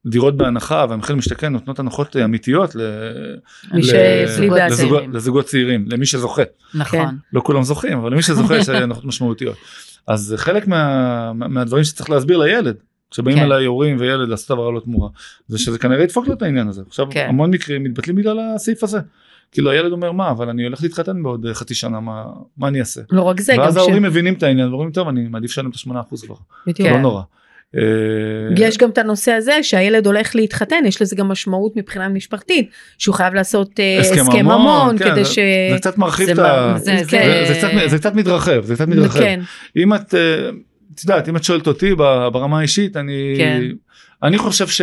דירות בהנחה והמחיר למשתכן נותנות הנחות אה, אמיתיות. לזוגות- צעירים. למי שזוכה נכון. לא כולם זוכים אבל למי שזוכה יש הנחות משמעותיות אז חלק מה, מהדברים שצריך להסביר לילד כשבאים כן. אליי הורים וילד לעשות העברה לא תמורה זה שזה כנראה ידפוק לו את העניין הזה עכשיו כן. המון מקרים מתבטלים בגלל הסעיף הזה. כאילו הילד אומר מה אבל אני הולך להתחתן בעוד אה, חצי שנה מה, מה אני אעשה. לא רק זה, גם ואז ש... ההורים מבינים את העניין ואומרים טוב אני מעדיף לשלם את השמונה אחוז כבר בדיוק. לא נורא. אה, יש גם את הנושא הזה שהילד הולך להתחתן, יש לזה גם משמעות מבחינה משפחתית, שהוא חייב לעשות אה, הסכם ממון, כן, כדי ש... זה קצת מרחיב את ה... זה- זה- זה- זה קצת, זה קצת מתרחב זה קצת מתרחב כן, אם את את יודעת אם את שואלת אותי ברמה האישית אני כן. אני חושב ש,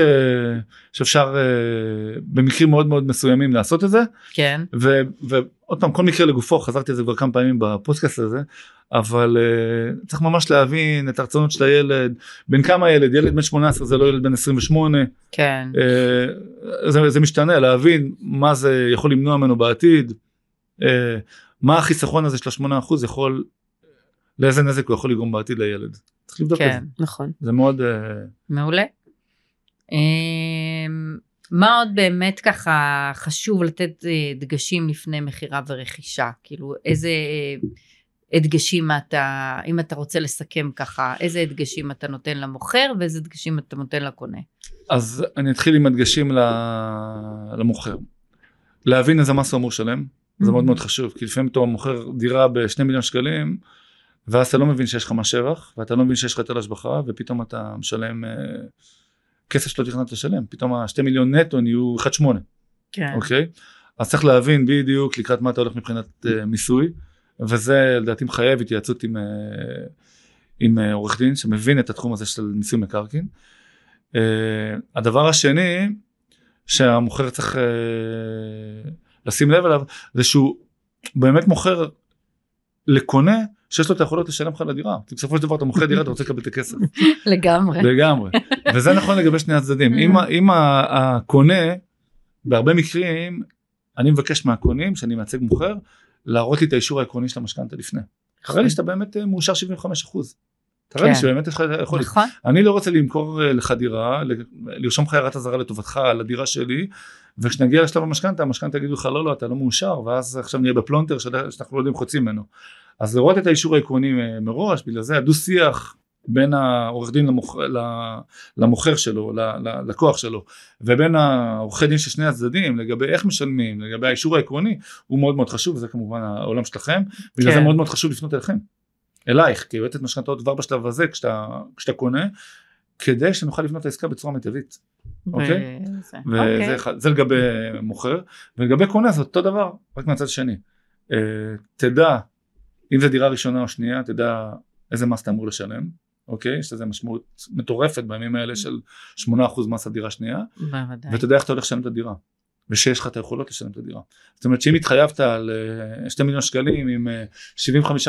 שאפשר אה, במקרים מאוד מאוד מסוימים לעשות את זה כן. ו, ועוד פעם כל מקרה לגופו חזרתי על זה כבר כמה פעמים בפודקאסט הזה אבל אה, צריך ממש להבין את הרצונות של הילד בין כמה ילד ילד בן 18 זה לא ילד בן 28 כן. אה, זה, זה משתנה להבין מה זה יכול למנוע ממנו בעתיד אה, מה החיסכון הזה של השמונה אחוז יכול לאיזה נזק הוא יכול לגרום בעתיד לילד. צריך לבדוק את כן. זה. נכון. זה מאוד אה, מעולה. אמ, מה עוד באמת ככה חשוב לתת אה, דגשים לפני מכירה ורכישה? כאילו איזה אה, הדגשים אתה, אם אתה רוצה לסכם ככה, איזה הדגשים אתה נותן למוכר ואיזה הדגשים אתה נותן לקונה? אז אני אתחיל עם הדגשים למוכר. להבין איזה מס הוא אמור לשלם זה מאוד מאוד חשוב כי לפעמים אתה מוכר דירה בשני מיליון שקלים ואז אתה לא מבין שיש לך מס שבח ואתה לא מבין שיש לך היטל השבחה ופתאום אתה משלם אה, כסף שלא תכננת לשלם פתאום השתי מיליון נטו נהיו 1.8 כן. אוקיי אז צריך להבין בדיוק לקראת מה אתה הולך מבחינת אה, מיסוי וזה לדעתי מחייב התייעצות עם, אה, עם אה, עורך דין שמבין את התחום הזה של מיסוי מקרקעין. אה, הדבר השני שהמוכר צריך אה, לשים לב אליו זה שהוא באמת מוכר לקונה שיש לו את היכולות לשלם לך לדירה כי בסופו של דבר אתה מוכר דירה אתה רוצה לקבל את הכסף (laughs) לגמרי. לגמרי וזה נכון לגבי שני הצדדים אם, הקונה בהרבה מקרים אני מבקש מהקונים שאני מייצג מוכר להראות לי את האישור העקרוני של המשכנתה לפני. תראה לי שאתה באמת אה, מאושר 75 אחוז. תראה לי כן. שבאמת יש לך יכולת. נכון. אני לא רוצה למכור אה, לך דירה, לרשום לך הערת אזהרה לטובתך על הדירה שלי, וכשנגיע לשלב המשכנתה, המשכנתה יגידו לך לא לא אתה לא מאושר, ואז עכשיו נהיה בפלונטר שאנחנו לא יודעים חוצי ממנו. אז לראות את האישור העקרוני אה, מראש, בגלל זה הדו שיח בין העורך דין למוכ... למוכר שלו, ל- ל- לקוח שלו, ובין העורכי דין של שני הצדדים לגבי איך משלמים, לגבי האישור העקרוני, הוא מאוד מאוד חשוב, וזה כמובן העולם שלכם, בגלל כן. זה מאוד מאוד חשוב לפנות אליכם, אלייך, כיועצת משכנתאות כבר בשלב הזה, כשאתה, כשאתה קונה, כדי שנוכל לבנות את העסקה בצורה מיטבית. אוקיי? וזה. וזה אוקיי. אחד, זה לגבי מוכר, ולגבי קונה זה אותו דבר, רק מהצד השני. אה, תדע, אם זו דירה ראשונה או שנייה, תדע איזה מס אתה אמור לשלם, אוקיי? יש לזה משמעות מטורפת בימים האלה של 8% מס על דירה שנייה, בוודאי. ואתה יודע איך אתה הולך לשלם את הדירה. ושיש לך את היכולות לשלם את הדירה. זאת אומרת שאם התחייבת על אה, 2 מיליון שקלים עם אה,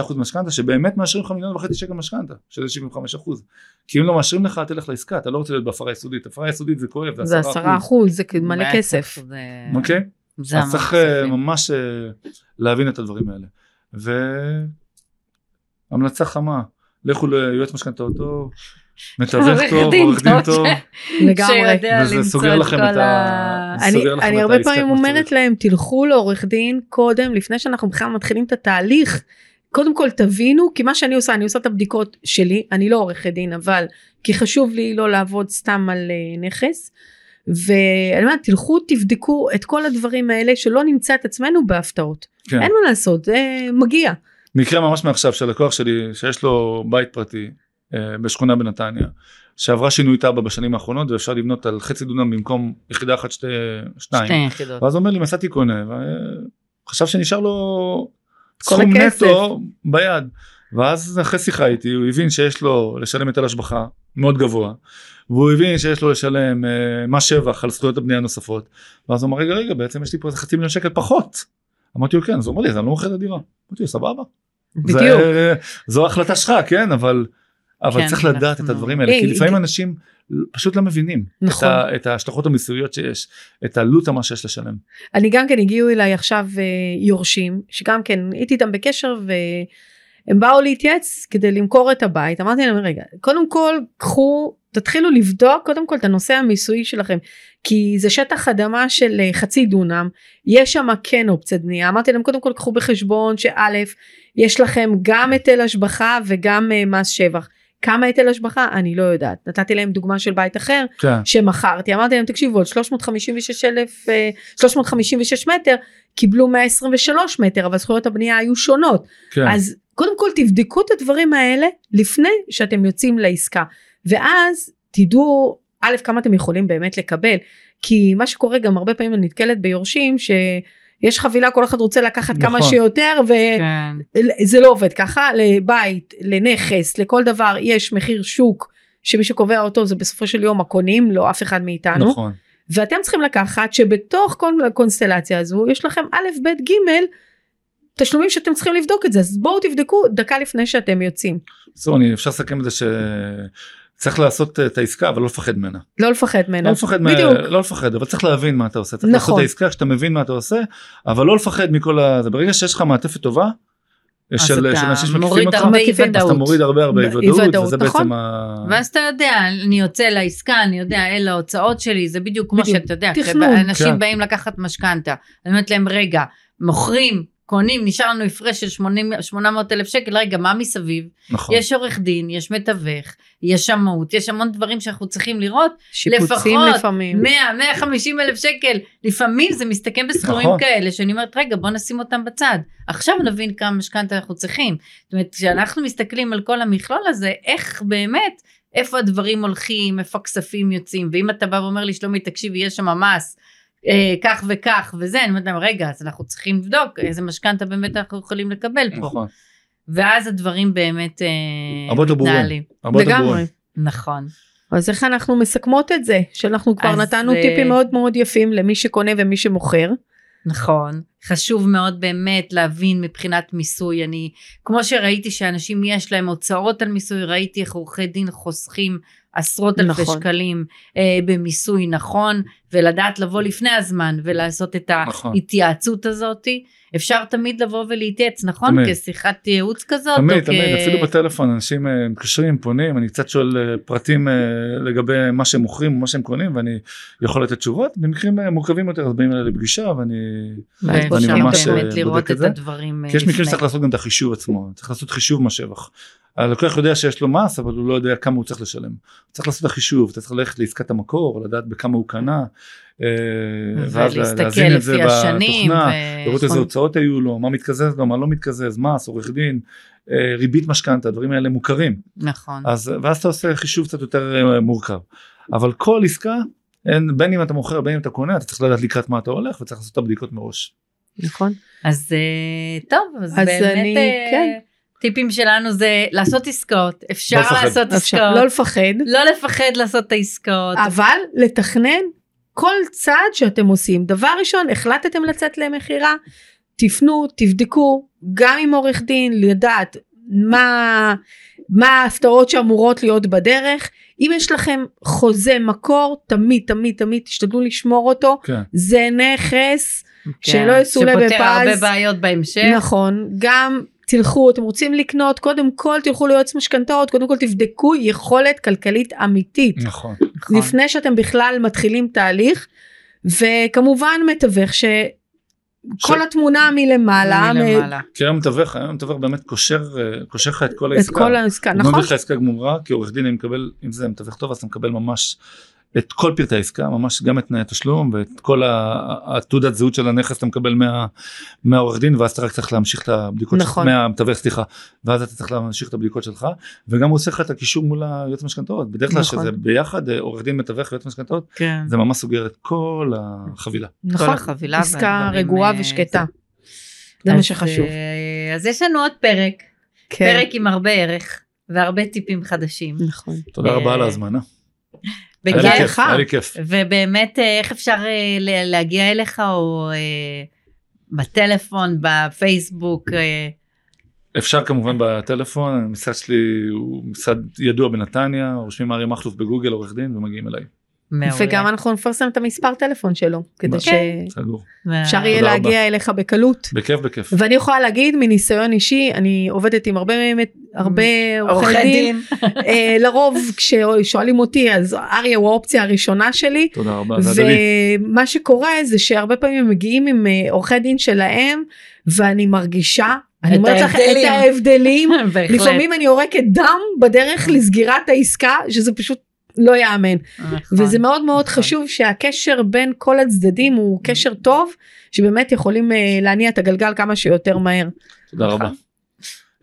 75% משכנתה, שבאמת מאשרים לך מיליון וחצי שקל משכנתה, שזה 75%. כי אם לא מאשרים לך, תלך לעסקה, אתה לא רוצה להיות בהפרה יסודית. הפרה יסודית זה כואב, זה זה 10%. עשרה אחוז, זה מלא כסף. זה- אוקיי? זה אז צריך אה. ממש אה, להבין את הדברים האלה. והמלצה חמה, לכו ליועץ משכנתאות טוב, מתווך טוב, עורך דין טוב, לגמרי. שיודע וזה למצוא סוגר את לכם כל את ה- אני, הרבה פעמים אומרת. להם תלכו לעורך דין קודם לפני שאנחנו בכלל מתחילים את התהליך. קודם כל תבינו כי מה שאני עושה אני עושה את הבדיקות שלי. אני לא עורכת דין אבל כי חשוב לי לא לעבוד סתם על uh, נכס ואני אומרת תלכו תבדקו את כל הדברים האלה שלא נמצא את עצמנו בהפתעות כן. אין מה לעשות זה מגיע מקרה ממש מעכשיו של לקוח שלי שיש לו בית פרטי אה, בשכונה בנתניה שעברה שינוי תב"ע בשנים האחרונות ואפשר לבנות על חצי דונם במקום יחידה אחת שתי, שתיים. שתי יחידות. ואז אומר לי מצאתי קונה וחשב שנשאר לו סכום. נטו ביד ואז אחרי שיחה איתי הוא הבין שיש לו לשלם היטל השבחה מאוד גבוה והוא הבין שיש לו לשלם אה, מס שבח על זכויות הבנייה הנוספות ואז הוא אמר רגע רגע בעצם יש לי פה איזה חצי מיליון שקל פחות אמרתי לו כן אז הוא אמר לי אז אני לא מוכר את הדירה אמרתי לו סבבה בדיוק. זה- זו החלטה שלך כן אבל אבל כן, צריך לדעת אנחנו- את הדברים האלה כי היי, לפעמים הג- אנשים פשוט לא מבינים נכון. את, ה, את ההשלכות המיסויות שיש את עלות מה שיש לשלם. אני גם כן הגיעו אליי עכשיו אה, יורשים שגם כן הייתי איתם בקשר והם באו להתייעץ כדי למכור את הבית אמרתי להם רגע קודם כל קחו תתחילו לבדוק קודם כל את הנושא המיסויי שלכם כי זה שטח אדמה של אה, חצי דונם יש שם כן אופציית בנייה. אמרתי להם קודם כל קחו בחשבון שא' יש לכם גם היטל השבחה וגם אה, מס שבח כמה היטל השבחה? אני לא יודעת. נתתי להם דוגמה של בית אחר כן. שמכרתי. אמרתי להם תקשיבו על 356 אלף אה, 356 מטר קיבלו 123 מטר אבל זכויות הבנייה היו שונות. כן. אז קודם כל תבדקו את הדברים האלה לפני שאתם יוצאים לעסקה. ואז תדעו א' כמה אתם יכולים באמת לקבל. כי מה שקורה גם הרבה פעמים אני נתקלת ביורשים שיש חבילה כל אחד רוצה לקחת כמה נכון. שיותר כן. וזה לא עובד ככה לבית לנכס לכל דבר יש מחיר שוק שמי שקובע אותו זה בסופו של יום הקונים לא אף אחד מאיתנו נכון. ואתם צריכים לקחת שבתוך כל הקונסטלציה הזו יש לכם א' ב' ג' תשלומים שאתם צריכים לבדוק את זה אז בואו תבדקו דקה לפני שאתם יוצאים אפשר לסכם את זה שצריך לעשות את העסקה אבל לא לפחד ממנה. לא לפחד ממנו לא לפחד, מה- בדיוק לא לפחד אבל צריך להבין מה אתה עושה. צריך לעשות נכון. את העסקה כשאתה מבין מה אתה עושה אבל לא לפחד מכל ה... זה ברגע שיש לך מעטפת טובה. אז של אתה של אנשים שמקיפים מוריד אותך, הרבה אי מקיפים, אז אתה. מוריד הרבה הרבה אי אי וזה נכון. בעצם ה... ואז אתה יודע, אני יוצא לעסקה, אני יודע, אלה ההוצאות שלי, זה בדיוק כמו בדיוק. שאתה יודע, תכנון. אנשים כן. באים לקחת משכנתה, אני אומרת להם, רגע, מוכרים, קונים, נשאר לנו הפרש של 80 800 אלף שקל, רגע, מה מסביב? נכון. יש עורך דין, יש מתווך, יש שמאות, יש המון דברים שאנחנו צריכים לראות, שיפוצים לפחות לפעמים 100, 150 אלף שקל, לפעמים זה מסתכם בסכומים נכון. כאלה, שאני אומרת, רגע, בוא נשים אותם בצד, עכשיו נבין כמה משכנתה אנחנו צריכים. זאת אומרת, כשאנחנו מסתכלים על כל המכלול הזה, איך באמת, איפה הדברים הולכים, איפה הכספים יוצאים, ואם אתה בא ואומר לי, שלומי, תקשיבי, יש שם מס, אה, כך וכך וזה, אני אומרת להם, רגע, אז אנחנו צריכים לבדוק איזה משכנתה באמת אנחנו יכולים לקבל פה. נכון. ואז הדברים באמת אה, הרבה יותר ברורים. מתנהלים. לגמרי. נכון. אז איך אנחנו מסכמות את זה שאנחנו כבר נתנו אה, טיפים מאוד מאוד יפים למי שקונה ומי שמוכר נכון, חשוב מאוד באמת להבין מבחינת מיסוי, אני, כמו שראיתי שאנשים יש להם הוצאות על מיסוי, ראיתי איך עורכי דין חוסכים עשרות אלפי נכון. שקלים אה, במיסוי נכון, ולדעת לבוא לפני הזמן ולעשות את נכון. ההתייעצות הזאתי, אפשר תמיד לבוא ולהתייעץ, נכון? תמיד. כשיחת ייעוץ כזאת, תמיד, תמיד, כ- אפילו בטלפון אנשים אה, מתקשרים, פונים, אני קצת שואל אה, פרטים אה, לגבי מה שהם מוכרים, מה שהם קונים, ואני יכול לתת תשובות. במקרים אה, מורכבים יותר אז באים אליי לפגישה ואני... ואפשר ואני ממש, באמת בודק לראות את זה. הדברים כי יש מקרים. שצריך לעשות גם את החישוב עצמו, צריך לעשות חישוב מס שבח. הלקוח יודע שיש לו מס אבל הוא לא יודע כמה הוא צריך לשלם. צריך לעשות את החישוב, אתה צריך ללכת לעסקת המקור, לדעת בכמה הוא קנה, אה, ואז להזין את זה בתוכנה, ו- לראות איזה נכון. הוצאות היו לו, מה מתקזז לו, מה לא מתקזז, מס, עורך דין, אה, ריבית משכנתה, הדברים האלה מוכרים. נכון. אז ואז אתה עושה חישוב קצת יותר אה, מורכב. אבל כל עסקה, אין, בין אם אתה מוכר בין אם אתה קונה, אתה צריך לדעת לקראת מה אתה הולך וצריך לעשות את הבדיקות מראש. נכון אז טוב, אז, אז באמת אני- כן. טיפים שלנו זה לעשות עסקאות, אפשר לא לפחד. לעשות אפשר. עסקאות, לא לפחד. לא לפחד לעשות את העסקאות, אבל לתכנן כל צעד שאתם עושים. דבר ראשון החלטתם לצאת למכירה תפנו תבדקו גם עם עורך דין לדעת מה מה ההפתעות שאמורות להיות בדרך. אם יש לכם חוזה מקור תמיד תמיד תמיד תשתדלו לשמור אותו. כן. זה נכס כן, שלא יסולא בפז. שפותר הרבה בעיות בהמשך, נכון. גם תלכו אתם רוצים לקנות קודם כל תלכו ליועץ משכנתאות קודם כל תבדקו יכולת כלכלית אמיתית נכון. נכון. לפני שאתם בכלל מתחילים תהליך וכמובן מתווך שכל ש- התמונה מלמעלה, מלמעלה. כי היום מתווך, היום מתווך באמת קושר, אה, קושר לך את כל את העסקה. כל העסקה הוא נכון מביא לך עסקה גמורה, כי עורך דין אני מקבל, אם זה מתווך טוב אז אתה מקבל ממש את כל פרטי העסקה, ממש גם את תנאי התשלום ואת כל התעודת זהות של הנכס אתה מקבל מה- מהעורך דין ואז אתה רק צריך להמשיך את הבדיקות שלך, נכון. מהמתווך סליחה, ואז אתה צריך להמשיך את הבדיקות שלך, וגם הוא עושה לך את הקישור מול היועץ משכנתאות, בדרך כלל נכון. שזה ביחד אה, עורך דין מתווך ויועץ משכנתאות, כן. זה ממש סוגר את כל החבילה. נכון החבילה עסקה והדברים, רגועה אה, ושקטה זה מה שחשוב אה, אז יש לנו עוד פרק, כן פרק עם הרבה ערך והרבה טיפים חדשים. נכון תודה אה, רבה על ההזמנה. בכיף. כיף. ובאמת אה, איך אפשר אה, להגיע אליך או אה, בטלפון בפייסבוק אפשר כמובן בטלפון, המשרד שלי הוא משרד ידוע בנתניה, רושמים אריה מכלוף בגוגל עורך דין ומגיעים אליי. מעולה. וגם אנחנו נפרסם את המספר טלפון שלו, כדי כן. סגור. שאפשר יהיה תודה להגיע אליך בקלות. בכיף בכיף. ואני יכולה להגיד מניסיון אישי, אני עובדת עם הרבה הרבה עורכי דין, (laughs) אה, לרוב כששואלים אותי אז אריה הוא האופציה הראשונה שלי. תודה רבה, זה הדדי. ומה שקורה זה שהרבה פעמים הם מגיעים עם אה, עורכי דין שלהם ואני מרגישה, אני אומרת לך את ההבדלים. (laughs) לפעמים אני יורקת דם בדרך לסגירת העסקה שזה פשוט לא יאמן נכון. וזה מאוד מאוד נכון. חשוב שהקשר בין כל הצדדים הוא קשר טוב שבאמת יכולים אה, להניע את הגלגל כמה שיותר מהר. תודה רבה.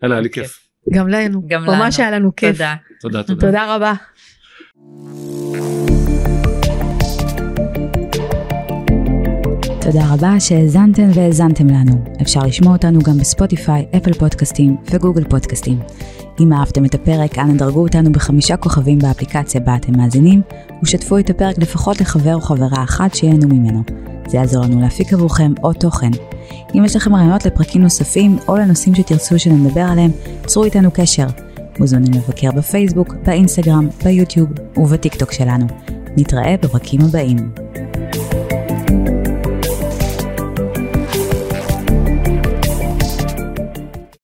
יאללה, היה לי כיף. גם לנו, גם ממש לנו. היה לנו כיף. תודה. תודה, תודה. תודה רבה. תודה רבה שהאזנתן והאזנתם לנו. אפשר לשמוע אותנו גם בספוטיפיי, אפל פודקאסטים וגוגל פודקאסטים. אם אהבתם את הפרק, אנא דרגו אותנו בחמישה כוכבים באפליקציה בה אתם מאזינים, ושתפו את הפרק לפחות לחבר או חברה אחת שיהנו ממנו. זה יעזור לנו להפיק עבורכם עוד תוכן. אם יש לכם רעיונות לפרקים נוספים או לנושאים שתרצו שנדבר עליהם, צרו איתנו קשר. מוזמנים לבקר בפייסבוק, באינסטגרם, ביוטיוב ובטיקטוק שלנו. נתראה בפרקים הבאים.